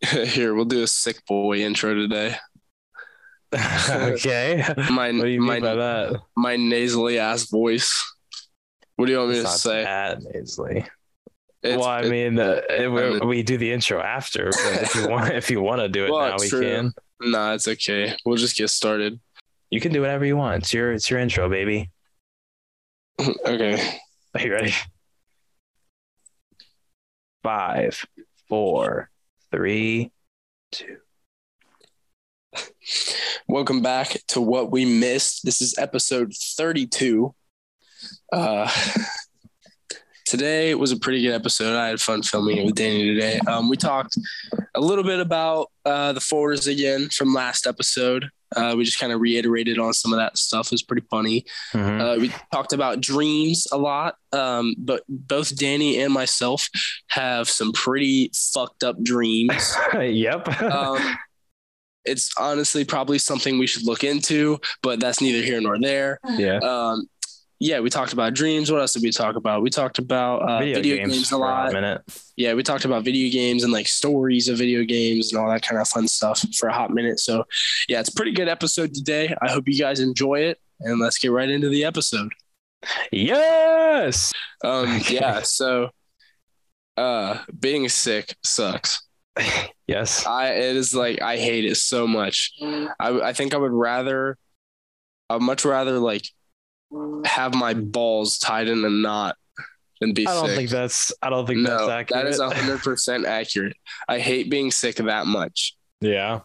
Here, we'll do a sick boy intro today. okay. My What do you my mean by that? my nasally ass voice. What do you want me It's to not say? that nasally. It's- well, I it- mean, uh, it- we, we do the intro after, but if you want, if you want to do it Well, now, we true. can. nah, it's okay. We'll just get started. You can do whatever you want. It's your, it's your intro, baby. okay. Are you ready? Five, four, three, two. Welcome back to what we missed. This is episode 32. Uh today was a pretty good episode. I had fun filming it with Danny today. Um, we talked a little bit about uh, the forwarders again from last episode. Uh, we just kind of reiterated on some of that stuff. It was pretty funny. Mhm. Uh, we talked about dreams a lot, um, but both Danny and myself have some pretty fucked up dreams. yep. Um, it's honestly probably something we should look into, but that's neither here nor there. yeah. Um, yeah, we talked about dreams. What else did we talk about? We talked about uh, video, games, a for lot. minute. Yeah, we talked about video games and like stories of video games and all that kind of fun stuff for a hot minute. So, yeah, it's a pretty good episode today. I hope you guys enjoy it, and let's get right into the episode. Yes. Um, yeah, so uh, being sick sucks. Yes. I it is like I hate it so much. I I think I would rather I'd much rather like have my balls tied in a knot and be I don't sick. think that's. I don't think no, that's accurate. that is hundred percent accurate. I hate being sick that much. yeah.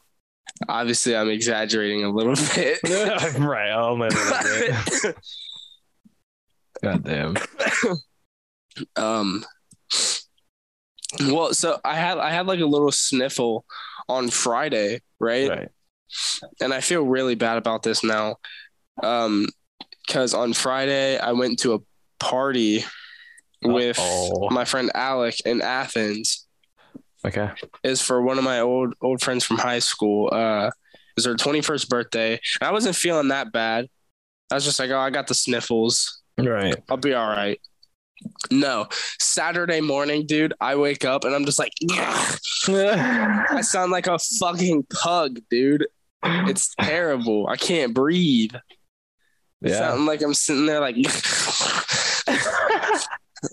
Obviously, I'm exaggerating a little bit. right. I'll never. God damn. um, well, so I had I had like a little sniffle on Friday, right? Right. and I feel really bad about this now. Um, because on Friday I went to a party with Uh-oh. my friend Alec in Athens. Okay. Is for one of my old old friends from high school. Uh, it was her twenty first birthday. And I wasn't feeling that bad. I was just like, oh, I got the sniffles. Right. I'll be all right. No, Saturday morning, dude. I wake up and I'm just like, I sound like a fucking pug, dude. It's terrible. I can't breathe. Yeah. Like I'm sitting there like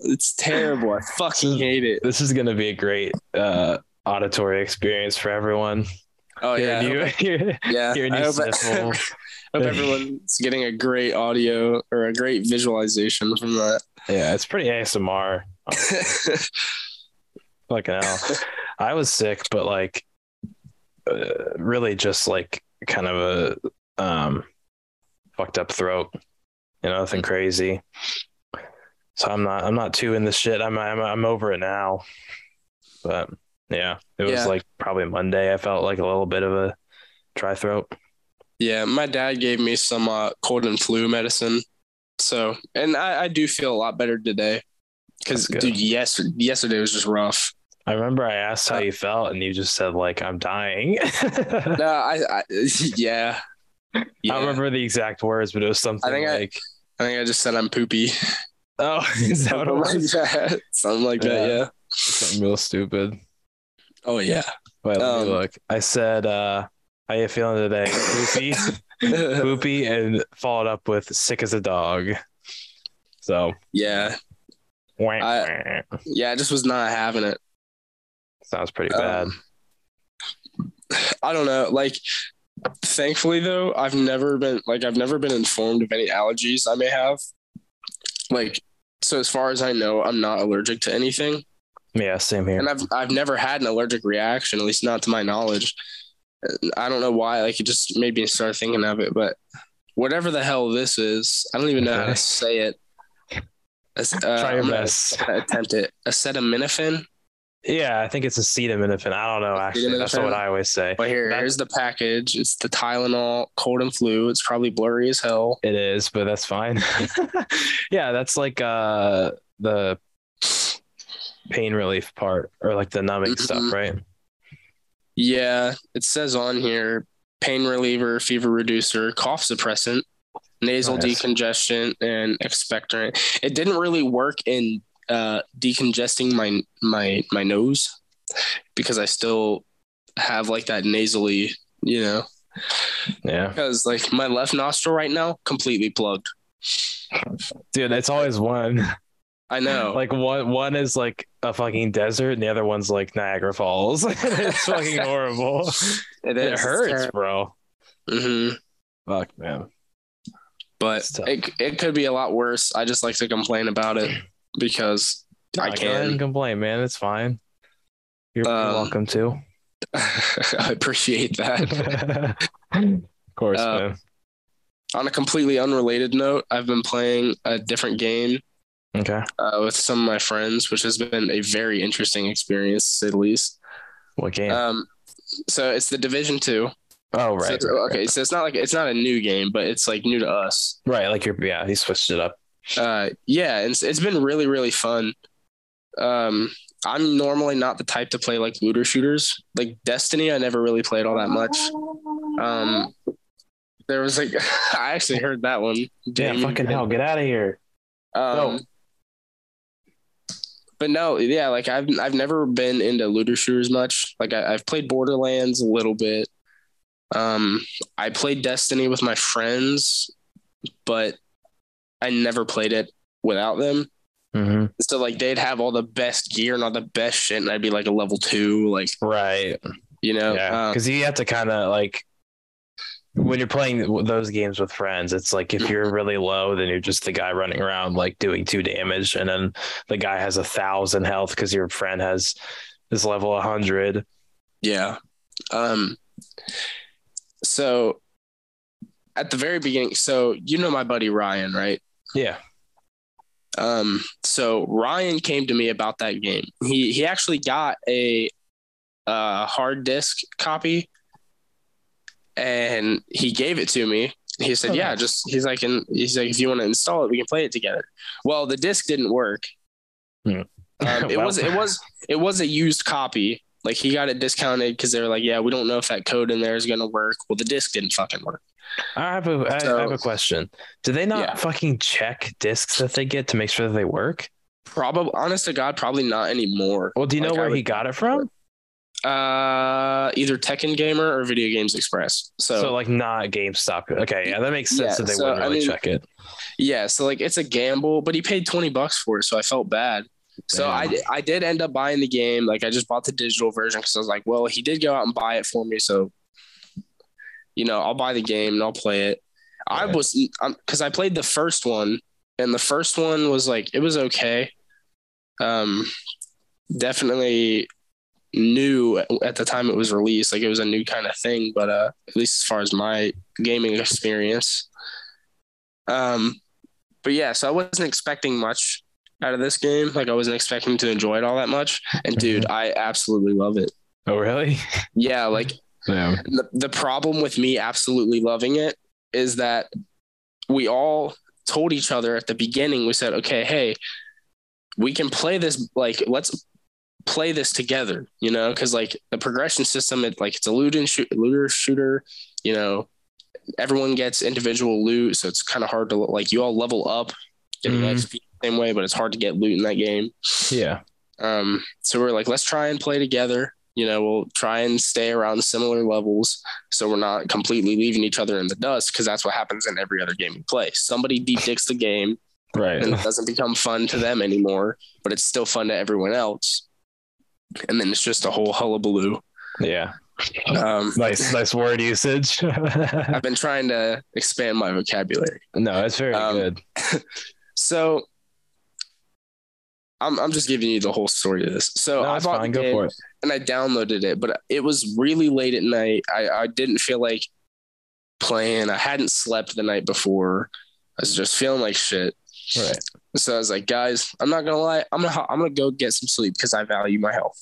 it's terrible. I fucking hate it. This is gonna be a great uh, auditory experience for everyone. Oh yeah, you, hear- yeah. hearing I hope, sniffle. hope everyone's getting a great audio or a great visualization from that. yeah, it's pretty ASMR. Fucking hell. I was sick, but like, uh, really just like kind of a um, fucked up throat. You know, nothing crazy. So I'm not. I'm not too in the shit. I'm. I'm. I'm over it now. But yeah, it was Yeah. like probably Monday. I felt like a little bit of a dry throat. yeah, my dad gave me some uh, cold and flu medicine. So, and I, I do feel a lot better today. Because, dude, yesterday, yesterday was just rough. I remember I asked how Uh, you felt, and you just said like I'm dying. No, I, I yeah. I don't remember the exact words, but it was something I think I- like, I think I just said I'm poopy. "Oh, is that what it Something was?" like that. Something like that, Yeah. yeah. Something real stupid. Oh yeah. Wait, let Um, me look. I said, uh, "How you feeling today?" Poopy, poopy, and followed up with "sick as a dog." So, yeah. I-. Yeah, I just was not having it. sounds pretty Um, bad. I don't know. Like thankfully though, I've never been like I've never been informed of any allergies I may have. Like so as far as I know, I'm not allergic to anything. Yeah, same here. And I've I've never had an allergic reaction, at least not to my knowledge. I don't know why, like it just made me start thinking of it, but whatever the hell this is, I don't even know how to say it. Uh, Try your best. attempt it. Acetaminophen. Yeah, I think it's acetaminophen. I don't know. Actually, that's what I always say. But here, That- here's the package. It's the Tylenol, cold and flu. It's probably blurry as hell. It is, but that's fine. yeah, that's like uh the pain relief part or like the numbing Mhm. stuff, right? Yeah, it says on here pain reliever, fever reducer, cough suppressant, nasal Nice. decongestion, and expectorant. It didn't really work in uh, decongesting my my my nose because I still have like that nasally, you know, Yeah. because like my left nostril right now completely plugged. Dude, it's always one. I know. Like one one is like a fucking desert and the other one's like Niagara Falls. it's fucking horrible. it It hurts, bro. hmm Fuck man. But it it could be a lot worse. I just like to complain about it because I Nah, Go ahead and can. complain, man. It's fine. You're, Um, welcome to. I appreciate that. of course, Uh, man. On a completely unrelated note, I've been playing a different game Okay. uh, with some of my friends, which has been a very interesting experience, at least. What game? Um, so it's the Division Two. oh, So right. okay, so it's not like it's not a new game, but it's like new to us. Right. Like you're, yeah, he switched it up. Uh, yeah, and it's, it's been really really fun. Um, I'm normally not the type to play like looter shooters. Like Destiny, I never really played all that much. Um, there was like I actually heard that one. Yeah, fucking hell. Get out of here. Um, No. But no, yeah, like I've I've never been into looter shooters much. Like I, I've played Borderlands a little bit. Um, I played Destiny with my friends, but I never played it without them. hmm So like they'd have all the best gear and all the best shit, and I'd be like a level two, like Right. you know. Yeah. um, Because you have to kind of like, when you're playing those games with friends, it's like if you're really low, then you're just the guy running around like doing two damage, and then the guy has a thousand health because your friend has is level a hundred. Yeah. Um so at the very beginning, so you know my buddy Ryan, right? Yeah. Um so Ryan came to me about that game. He he actually got a uh hard disk copy and he gave it to me. He said, Oh, "Yeah, just he's like and he's like if you want to install it, we can play it together." Well, the disc didn't work. Hmm. Um, it Well. was it was it was a used copy. Like he got it discounted because they were like, yeah, we don't know if that code in there is gonna work. Well, the disc didn't fucking work. I have a I, So- I have a question. Do they not Yeah. fucking check discs that they get to make sure that they work? Probably, honest to God, probably not anymore. Well, do you know Like, I where would- he got it from? Uh, either Tekken Gamer or Video Games Express. So, So, like not GameStop. Okay, yeah, that makes sense Yeah, that they so, wouldn't I really mean, check it. yeah, so like it's a gamble, but he paid twenty bucks for it, so I felt bad. So Damn. I I did end up buying the game. Like I just bought the digital version because I was like, well, he did go out and buy it for me, so you know I'll buy the game and I'll play it. I was because I played the first one, and the first one was like it was okay. Um, definitely new at the time it was released. Like it was a new kind of thing, but uh, at least as far as my gaming experience. Um, but yeah, so I wasn't expecting much out of this game. Like I wasn't expecting to enjoy it all that much. And dude, I absolutely love it. Oh, really? Yeah, like Yeah. the, the problem with me absolutely loving it is that we all told each other at the beginning, we said, okay, hey, we can play this, like, let's play this together, you know, because like the progression system, it like it's a loot and shoot, looter shooter, you know, everyone gets individual loot. So it's kind of hard to like, you all level up, get Mhm. XP the same way, but it's hard to get loot in that game. Yeah. Um, so we're like, let's try and play together. You know, we'll try and stay around similar levels so we're not completely leaving each other in the dust because that's what happens in every other game we play. Somebody deep dicks the game Right. and it doesn't become fun to them anymore, but it's still fun to everyone else. And then it's just a whole hullabaloo. Yeah. Um, Nice, nice word usage. I've been trying to expand my vocabulary. no, it's very Um, good. So I'm, I'm just giving you the whole story of this. So No, I bought fine. the game. and I downloaded it, but it was really late at night. I, I didn't feel like playing. I hadn't slept the night before. I was just feeling like shit. Right. So I was like, guys, I'm not gonna lie. I'm gonna I'm gonna go get some sleep because I value my health.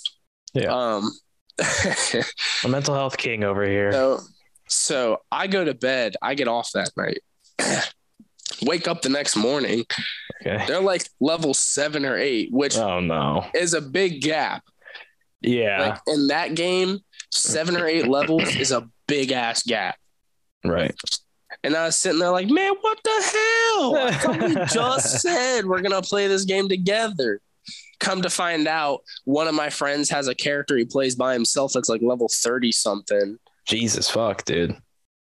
Yeah. Um. A mental health king over here. so so I go to bed. I get off that night. Wake up the next morning. Okay. They're like level seven or eight, which Oh no. is a big gap. Yeah. Like in that game, seven or eight levels is a big ass gap. right. And I was sitting there like, man, what the hell? We just said we're gonna play this game together. come to find out, one of my friends has a character he plays by himself that's like level 30 something. Jesus fuck, dude.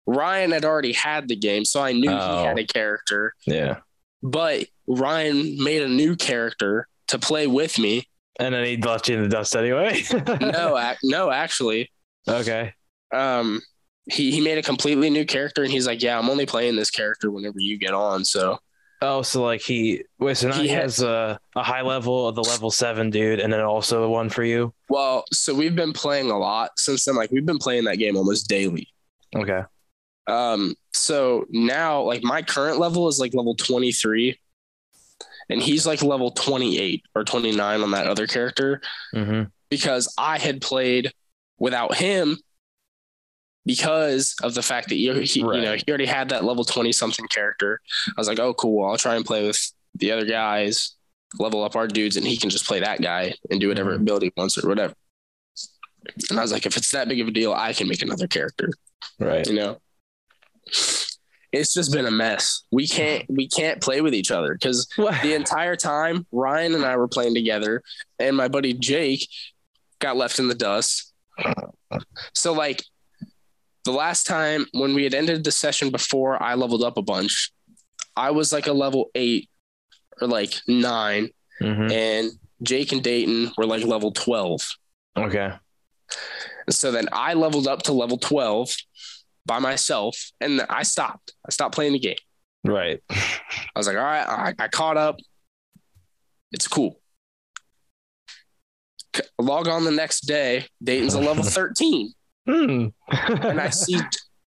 Ryan had already had the game, so I knew Oh. he had a character. Yeah. But Ryan made a new character to play with me. And then he left you in the dust anyway. No, ac- no, actually, Okay. um, he he made a completely new character, and he's like, "Yeah, I'm only playing this character whenever you get on." So Oh, so like he wait, so now He he, has a, a high level of the level seven dude, and then also the one for you. Well, so we've been playing a lot since then. Like we've been playing that game almost daily. Okay. Um, so now like my current level is like level 23 and he's like level 28 or 29 on that other character Mm-hmm. because I had played without him because of the fact that he, he Right. you know, he already had that level 20 something character. I was like, "Oh, cool. I'll try and play with the other guys, level up our dudes and he can just play that guy and do whatever Mhm. ability he wants or whatever." And I was like, if it's that big of a deal, I can make another character Right. you know it's just been a mess we can't we can't play with each other because the entire time ryan and i were playing together and my buddy jake got left in the dust so like the last time when we had ended the session before i leveled up a bunch i was like a level eight or like 9 Mhm. and jake and dayton were like level 12 Okay. so then I leveled up to level 12 by myself and I stopped. I stopped playing the game. Right. I was like, all right, I, I caught up. It's cool. Log on the next day. Dayton's a level 13. Hmm. And I see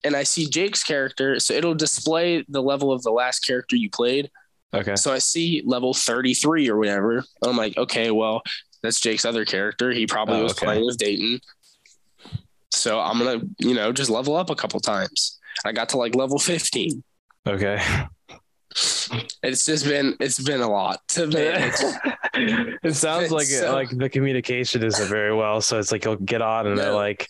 and I see Jake's character. So it'll display the level of the last character you played. okay. So I see level 33 or whatever. I'm like, okay, well, that's Jake's other character. He probably Oh, was okay. playing with Dayton. So I'm gonna, you know, just level up a couple times. I got to like level 15. Okay. It's just been it's been a lot to manage. it sounds like it, So- like the communication isn't very well. So it's like you'll get on and they're like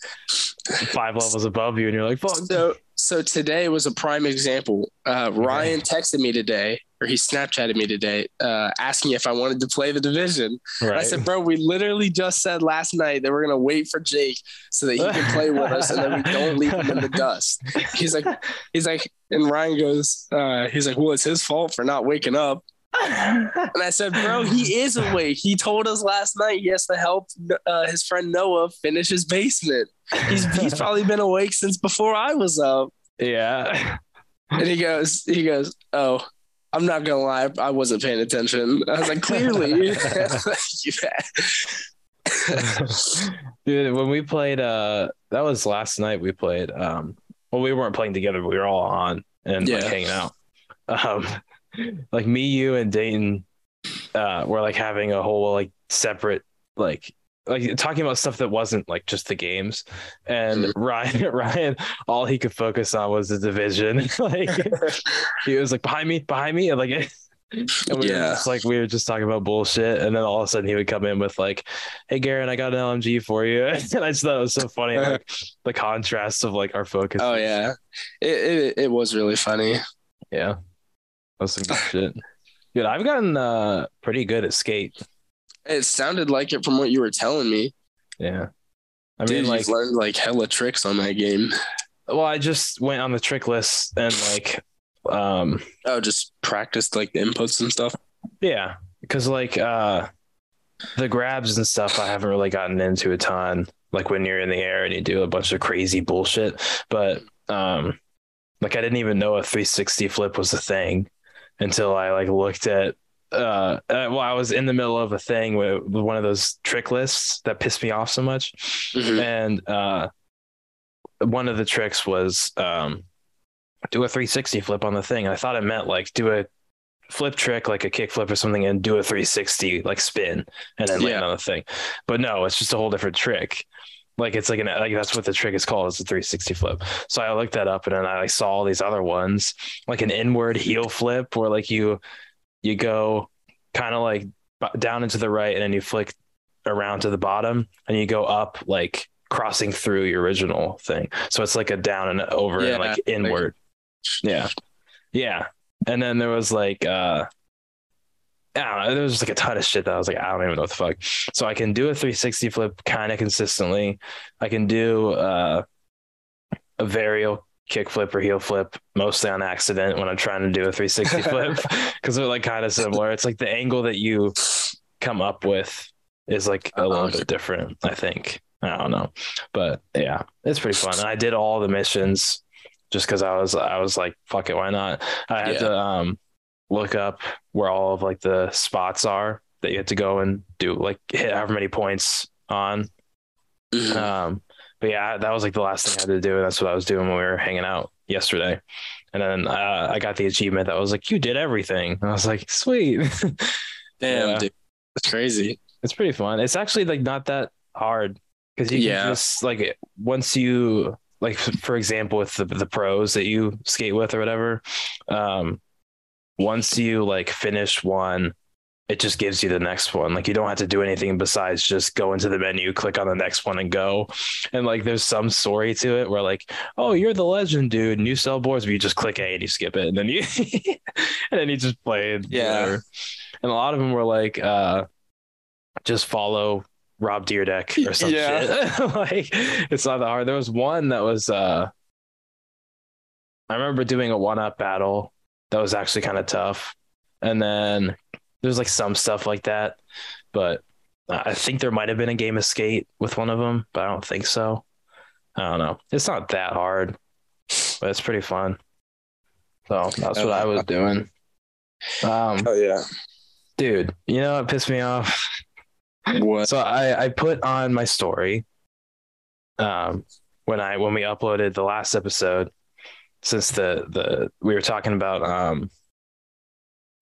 five levels above you, and you're like, "Fuck." so so today was a prime example. Uh, Ryan texted me today, or he Snapchatted me today, uh, asking if I wanted to play the division. And I said, bro, we literally just said last night that we're gonna wait for Jake so that he can play with us and then we don't leave him in the dust. He's like, he's like, and Ryan goes, uh, he's like, well, it's his fault for not waking up. And I said, bro, he is awake. He told us last night he has to help uh, his friend Noah finish his basement. He's he's probably been awake since before I was up. yeah. And he goes, he goes, oh. I'm not gonna lie, I wasn't paying attention. I was like, clearly, Dude, when we played, uh, that was last night. We played. Um, well, we weren't playing together, but we were all on and like hanging out. Um, like me, you, and Dayton, uh, were like having a whole like separate like like talking about stuff that wasn't like just the games. And Ryan, Ryan, all he could focus on was the division. like he was like behind me, behind me, and like. And we Yeah. were just like we were just talking about bullshit, and then all of a sudden he would come in with like, "Hey, Garen, I got an LMG for you," and I just thought it was so funny, like the contrast of like our focus. Oh yeah, it, it it was really funny. yeah, that was some good shit. Dude, I've gotten uh pretty good at skate. It sounded like it from what you were telling me. Yeah, I Dude, mean, like, learned like hella tricks on that game. well, I just went on the trick list and like, um, Oh, just practiced like the inputs and stuff. yeah, because like uh, the grabs and stuff, I haven't really gotten into a ton. Like when you're in the air and you do a bunch of crazy bullshit, but um, like I didn't even know a 360 flip was a thing until I like looked at. Uh, uh, well, I was in the middle of a thing with, with one of those trick lists that pissed me off so much, Mhm. and uh, one of the tricks was um, do a 360 flip on the thing. I thought it meant like do a flip trick like a kick flip or something and do a 360 like spin and then land on the thing. But no, it's just a whole different trick. Like it's like an like that's what the trick is called. It's a 360 flip. So I looked that up and then I like, saw all these other ones, like an inward heel flip where like you you go kind of like down into the right and then you flick around to the bottom and you go up like crossing through your original thing. So it's like a down and over Yeah, and like inward. yeah. Yeah. And then there was like uh I don't know. There was just like a ton of shit that I was like, I don't even know what the fuck. So I can do a 360 flip kind of consistently. I can do uh, a varial kick flip or heel flip mostly on accident when I'm trying to do a 360 flip because they're like kind of similar. It's like the angle that you come up with is like a little bit different, I think. I don't know. But yeah, it's pretty fun. And I did all the missions just because I was I was like, fuck it, why not? I had Yeah. to um look up where all of like the spots are that you had to go and do like hit however many points on. Mhm. Um, but yeah, that was like the last thing I had to do, and that's what I was doing when we were hanging out yesterday. And then uh, I got the achievement that was like, "You did everything," and I was like, "Sweet." Damn, Yeah. dude. That's crazy. it's pretty fun. It's actually like not that hard because you Yeah. can just like once you like for example with the the pros that you skate with or whatever, um, once you like finish one, it just gives you the next one. Like you don't have to do anything besides just go into the menu, click on the next one, and go. And like there's some story to it where like, oh, you're the legend, dude, and you sell boards, but you just click A and you skip it, and then you and then you just play it. Yeah. whatever. And a lot of them were like, uh, just follow Rob Dyrdek or some Yeah. shit. like it's not that hard. There was one that was uh I remember doing a one up battle that was actually kind of tough. And then there's like some stuff like that. But I think there might have been a game of skate with one of them, but I don't think so. I don't know. It's not that hard, but it's pretty fun. So that's what I was doing. Um, Oh yeah. dude, you know what pissed me off? What? So I I put on my story um when I when we uploaded the last episode since the the we were talking about um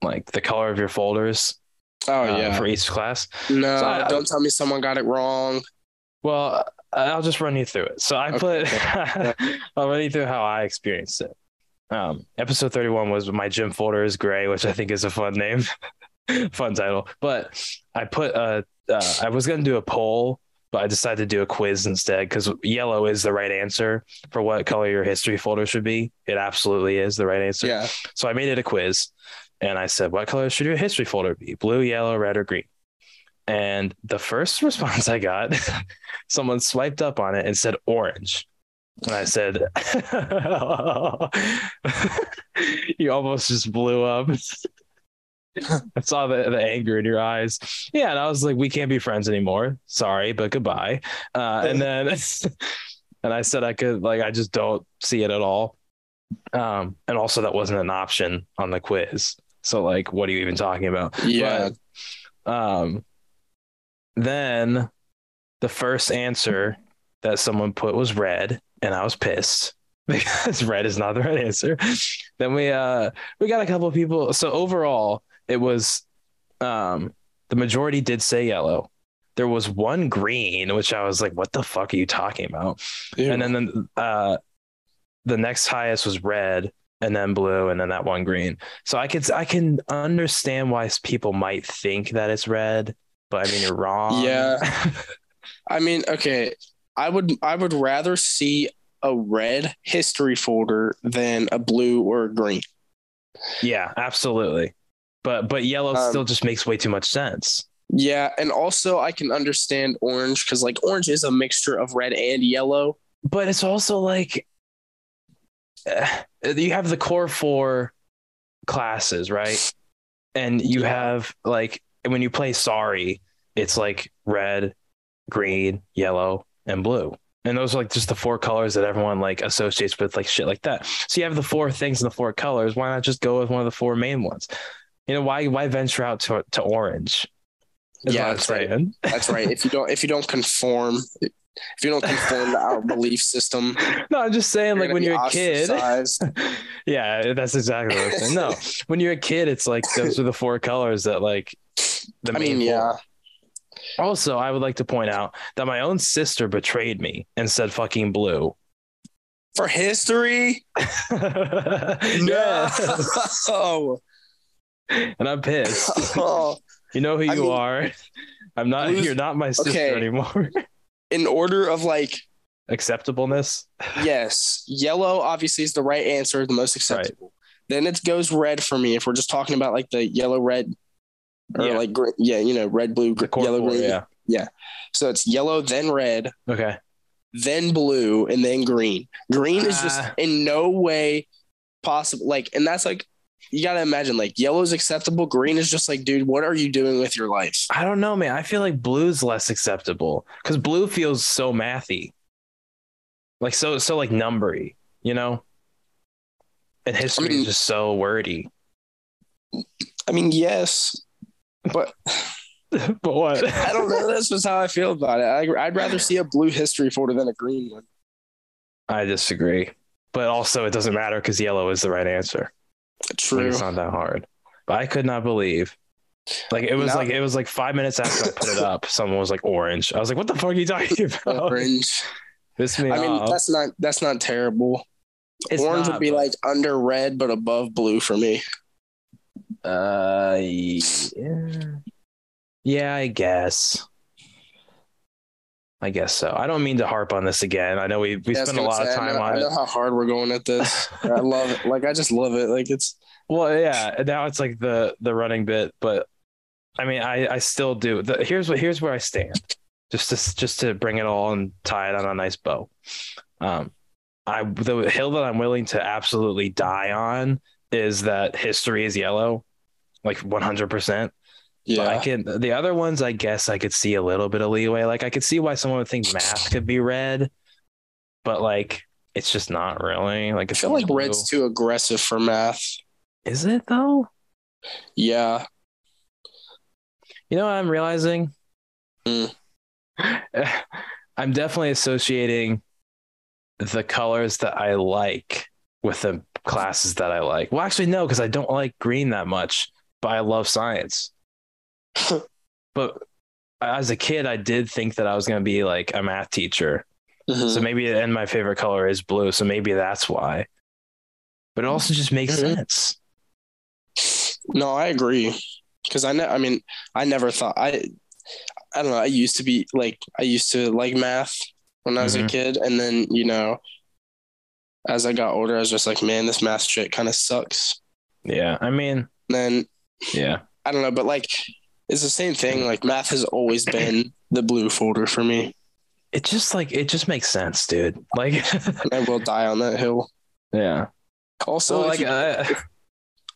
like the color of your folders Oh uh, yeah. for each class. no, So I- don't tell me someone got it wrong. Well, I'll just run you through it. So I Okay. put I'll run you through how I experienced it. Um, episode 31 was my gym folder is gray, which I think is a fun name, fun title. But I put a, uh, I was going to do a poll, but I decided to do a quiz instead because yellow is the right answer for what color your history folder should be. It absolutely is the right answer. Yeah. So I made it a quiz and I said, what color should your history folder be? Blue, yellow, red, or green? And the first response I got, someone swiped up on it and said orange. And I said, you almost just blew up. I saw the, the anger in your eyes. Yeah. And I was like, we can't be friends anymore. Sorry, but goodbye. Uh, and then, and I said, I could, like, I just don't see it at all. Um, and also, that wasn't an option on the quiz. So, like, what are you even talking about? Yeah. But, um, then the first answer that someone put was red, and I was pissed because red is not the right answer. Then we uh we got a couple of people. So overall, it was um the majority did say yellow. There was one green, which I was like, "What the fuck are you talking about?" And then the uh the next highest was red, and then blue, and then that one green. So I could I can understand why people might think that it's red, but I mean you're wrong. Yeah. I mean, okay, I would I would rather see a red history folder than a blue or a green. yeah, absolutely. But but yellow Um, still just makes way too much sense. Yeah, and also I can understand orange because like orange is a mixture of red and yellow. But it's also like eh, Uh, you have the core four classes, right? And you have like when you play sorry, it's like red, green, yellow, and blue. And those are like just the four colors that everyone like associates with like shit like that. So you have the four things and the four colors. Why not just go with one of the four main ones? You know, why why venture out to to orange? Yeah, that's right. That's right. if you don't if you don't conform if you don't conform to our belief system, No, I'm just saying, like when you're a kid. yeah, that's exactly what I'm saying. No, when you're a kid, it's like those are the four colors that like the I main mean, four. yeah. Also, I would like to point out that my own sister betrayed me and said fucking blue. For history? No. And I'm pissed. Oh. You know who you mean, are. I'm not blue's- you're not my sister okay. anymore. In order of like, Acceptableness. yes, yellow obviously is the right answer, the most acceptable. Then it goes red for me if we're just talking about like the yellow red or Yeah. like green, yeah, you know, red, blue, gr- yellow, four, green. yeah. So it's yellow, then red, Okay. then blue, and then green. Green is just Ah. in no way possible. Like, and that's like you got to imagine like yellow is acceptable. Green is just like, dude, what are you doing with your life? I don't know, man. I feel like blue's less acceptable because blue feels so mathy, like so so like numbery, you know. And history mean- is just so wordy. I mean, yes, but but what? I don't know. This just how I feel about it. I, I'd rather see a blue history folder than a green one. I disagree, but also it doesn't matter because yellow is the right answer. Like, True. it's not that hard. But I could not believe. Like it was like it was like five minutes after I put it up, someone was like orange. I was like, "What the fuck are you talking about?" Orange. This me I mean, that's not that's not terrible. It's Orange not, would be but- like under red, but above blue for me. Uh, yeah. yeah, I guess. I guess so. I don't mean to harp on this again. I know we we Yeah, spent a lot of say, I time know, on I know it. how hard we're going at this. I love it. Like I just love it. Like it's Well, yeah. Now it's like the the running bit, but I mean, I I still do. The, here's what here's where I stand. Just to just to bring it all and tie it on a nice bow. Um, I the hill that I'm willing to absolutely die on is that history is yellow, like 100. percent yeah. I can the other ones I guess I could see a little bit of leeway. Like I could see why someone would think math could be red, but like it's just not really. Like I feel like blue. red's too aggressive for math. Is it though? Yeah. You know what I'm realizing? Mm. I'm definitely associating the colors that I like with the classes that I like. Well, actually, no, because I don't like green that much, but I love science. but as a kid, I did think that I was going to be like a math teacher. Mhm. So maybe, and my favorite color is blue. So maybe that's why. But it also just makes Mhm. sense. No, I agree. Because I know, I mean, I never thought I, I don't know. I used to be like, I used to like math when I was a Mhm. kid, and then you know, as I got older, I was just like, man, this math shit kind of sucks. Yeah. I mean, And then yeah. I don't know, but like, it's the same thing. Like math has always been the blue folder for me, It just like, it just makes sense, dude. Like, I will die on that hill. yeah. Also, So if like, you- uh,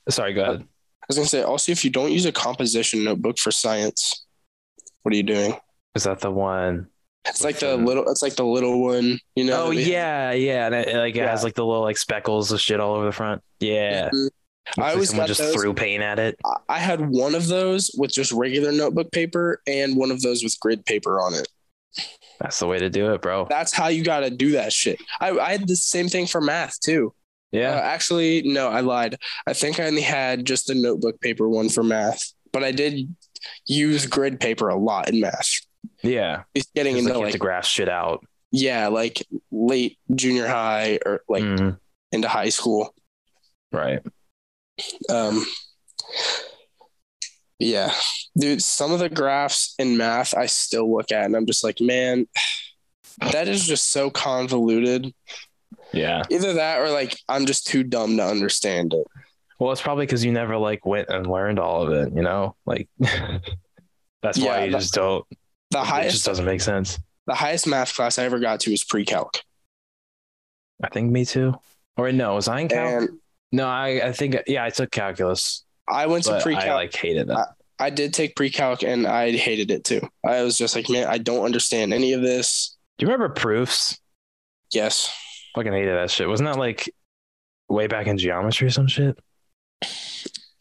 sorry, go ahead. I was gonna say, also, if you don't use a composition notebook for science, what are you doing? Is that the one? It's like the the- little. It's like the little one. You know. oh that we- yeah, yeah, and it, it, like it has like the little like speckles of shit all over the front. Yeah, Mhm. I always someone got just those. threw paint at it. I- had one of those with just regular notebook paper and one of those with grid paper on it. That's the way to do it, bro. That's how you got to do that shit. I, I had the same thing for math too. Uh, Yeah, actually, no, I lied. I think I only had just the notebook paper one for math, but I did use grid paper a lot in math. yeah. It's getting Just, like, into like to graph shit out. yeah, like late junior high or like Mhm. into high school. Right. Um, yeah, dude, some of the graphs in math I still look at and I'm just like, man, that is just so convoluted. Yeah. Either that or like I'm just too dumb to understand it. Well, it's probably because you never like went and learned all of it. You know, like that's why Yeah, you but just don't. The it just doesn't make sense. the highest math class I ever got to was pre-calc, I think me too. Or no, was I in calc? and no, I I think yeah, I took calculus, I went to pre-calc. I like hated that. I did take pre-calc and I hated it too. I was just like, man, I don't understand any of this. Do you remember proofs? Yes. Fucking hated that shit. Wasn't that like way back in geometry or some shit?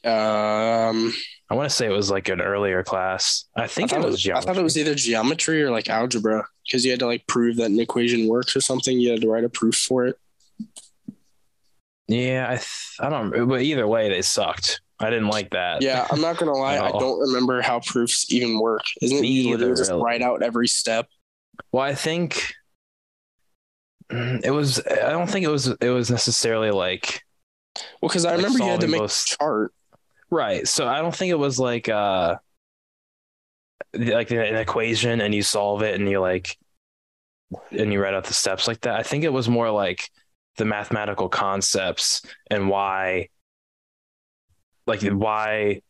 Um, I want to say it was like an earlier class. I I think thought it was was, I thought it was either geometry or like algebra because you had to like prove that an equation works or something. You had to write a proof for it. Yeah, I th- I don't. But either way, they sucked. I didn't like that. Yeah, I'm not gonna lie, I don't remember how proofs even work. Isn't it you either, just really. write out every step? Well, I think mm, it was. I don't think it was. It was necessarily like Well, because I Like remember you had to make both- a chart. right. So I don't think it was like uh like an equation and you solve it and you like and you write out the steps like that. I think it was more like the mathematical concepts and why like why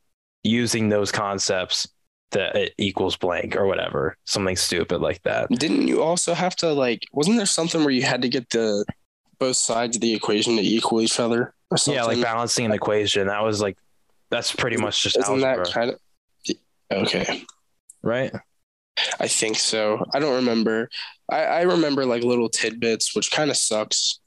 using those concepts that it equals blank or whatever, something stupid like that. Didn't you also have to like? Wasn't there something where you had to get the both sides of the equation to equal each other or something? Yeah, like balancing an equation. That was like that's pretty much just Isn't algebra, that kind of okay? right? I think so. I don't remember. I, I remember like little tidbits, which kind of sucks.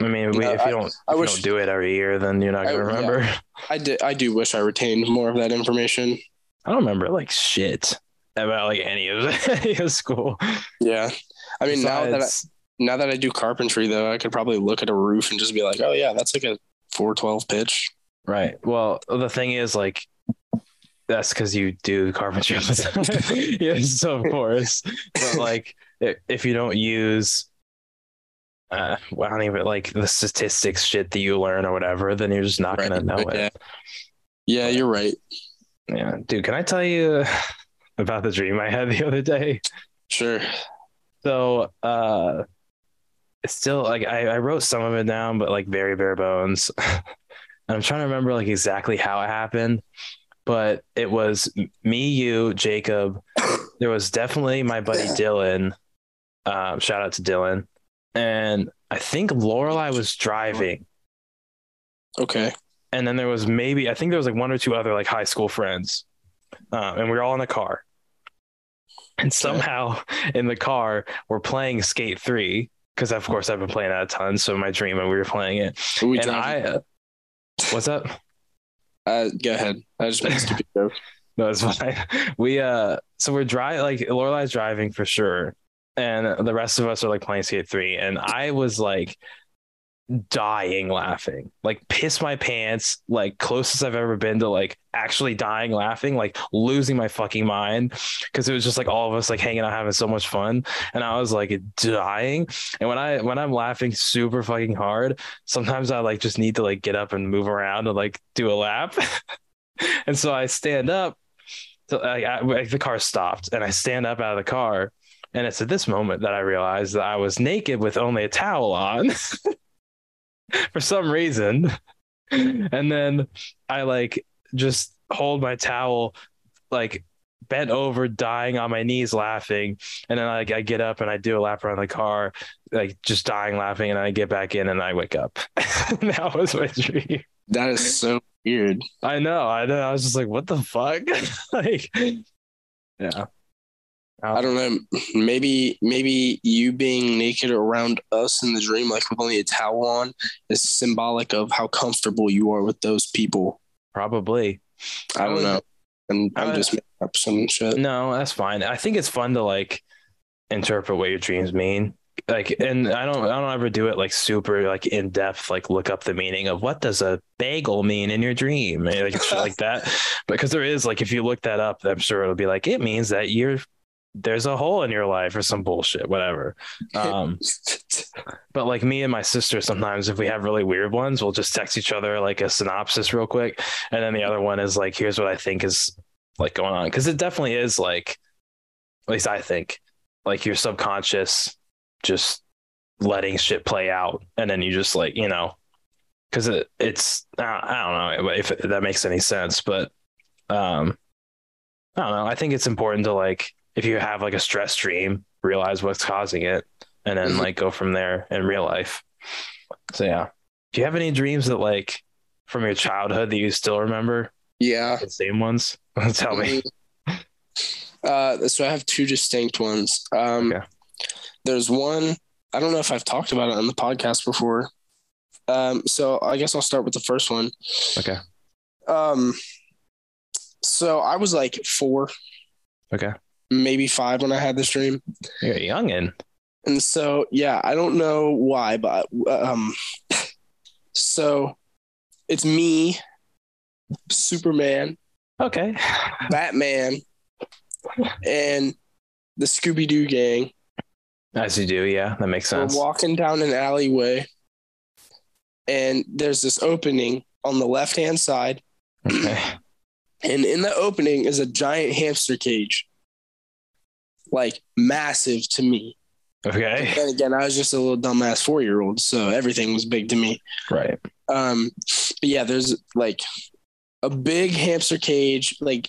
I mean, we, No, if you don't, I you wish- don't do it every year, then you're not gonna yeah. remember. I did. I do wish I retained more of that information. I don't remember like shit about like any of any of school. Yeah. I mean, now that I, now that I do carpentry, though, I could probably look at a roof and just be like, "Oh yeah, that's like a 412 pitch." Right. Well, the thing is, like, that's because you do carpentry yes, of course. But like, if you don't use, uh, well, I don't even like the statistics shit that you learn or whatever, then you're just not Right. gonna know Yeah. it. Yeah, you're right. Yeah, dude. Can I tell you about the dream I had the other day? Sure. So, uh, it's still like I, I wrote some of it down, but like very bare bones. and I'm trying to remember like exactly how it happened, but it was me, you, Jacob. There was definitely my buddy Dylan. Um, shout out to Dylan. And I think Lorelai was driving. Okay. And then there was maybe, I think there was like one or two other like high school friends. Um, and we were all in the car. And somehow in the car, we're playing Skate 3 because, of course, I've been playing that a ton. So, my dream, and we were playing it. We and? I, uh, what's up? uh, go ahead. I just made a stupid joke. No, it's fine. We, uh, so we're driving, like, Lorelai's driving for sure. And the rest of us are like playing Skate 3. And I was like, dying laughing like piss my pants like closest i've ever been to like actually dying laughing like losing my fucking mind because it was just like all of us like hanging out having so much fun and i was like dying and when i when i'm laughing super fucking hard sometimes i like just need to like get up and move around and like do a lap and so i stand up so like, I, the car stopped and i stand up out of the car and it's at this moment that i realized that i was naked with only a towel on for some reason. And then I like just hold my towel, like bent over, dying on my knees, laughing. And then like I get up and I do a lap around the car, like just dying laughing. And I get back in and I wake up. that was my dream. That is so weird. I know. I know. I was just like, what the fuck? like, yeah. I don't know. Maybe maybe you being naked around us in the dream, like with only a towel on, is symbolic of how comfortable you are with those people. Probably. I don't know. And I I'm would- uh, just making up some shit. No, that's fine. I think it's fun to like interpret what your dreams mean. Like, and I don't, I don't ever do it like super like in depth, like look up the meaning of what does a bagel mean in your dream, eh, like like that. Because there is like, if you look that up, I'm sure it'll be like it means that you're there's a hole in your life or some bullshit, whatever. Um, but like me and my sister, sometimes if we have really weird ones, we'll just text each other like a synopsis real quick, and then the other one is like, here's what I think is like going on because it definitely is like, at least I think, like your subconscious just letting shit play out, and then you just like you know, because it it's I don't know if that makes any sense, but um, I don't know. I think it's important to like if you have like a stress dream, realize what's causing it, and then Mhm. like go from there in real life. So yeah, do you have any dreams that like from your childhood that you still remember? yeah. The same ones? Tell me. Uh, so I have two distinct ones. Um, Okay. There's one. I don't know if I've talked about it on the podcast before. Um, so I guess I'll start with the first one. Okay. Um, so I was like four, Okay. Maybe five when I had this dream. You're a youngin. And so, yeah, I don't know why, but um, so it's me, Superman, Okay. Batman, and the Scooby Doo gang. As you do, yeah, that makes sense. We're walking down an alleyway, and there's this opening on the left hand side, Okay. and in the opening is a giant hamster cage, like massive to me. Okay. And again, I was just a little dumbass four year old, so everything was big to me. Right. Um, but yeah, there's like a big hamster cage, like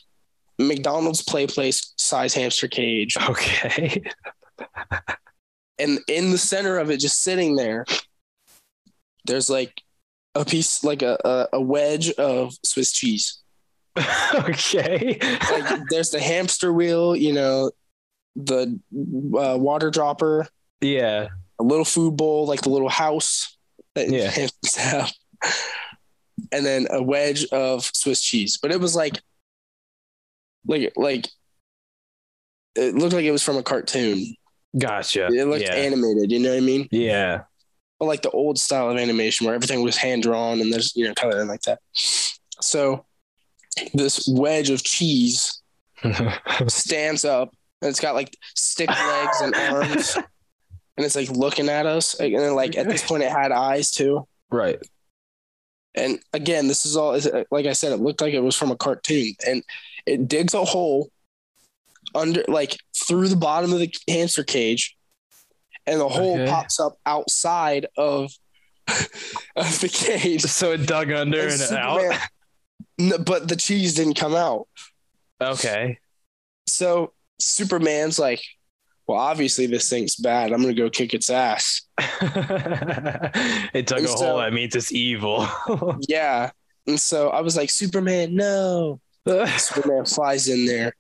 McDonald's play place size hamster cage. Okay. And in the center of it, just sitting there, there's like a piece, like a, a, a wedge of Swiss cheese. okay. Like there's the hamster wheel, you know, the uh, water dropper, yeah. a little food bowl, like the little house that Yeah. have, and then a wedge of Swiss cheese. But it was like, like, like, it looked like it was from a cartoon. Gotcha. It looked yeah. animated. You know what I mean? yeah. But like the old style of animation where everything was hand drawn and there's you know coloring like that. So this wedge of cheese stands up and it's got like stick legs and arms and it's like looking at us and then like at this point it had eyes too right. and again this is all like i said it looked like it was from a cartoon and it digs a hole under like through the bottom of the hamster cage and the hole Okay. pops up outside of of the cage So it dug under And and, Superman- out. But the cheese didn't come out Okay. So Superman's like, well, obviously this thing's bad. I'm gonna go kick its ass. it dug And a so- hole. That means it's evil. Yeah. And so I was like, Superman, no. Superman flies in there.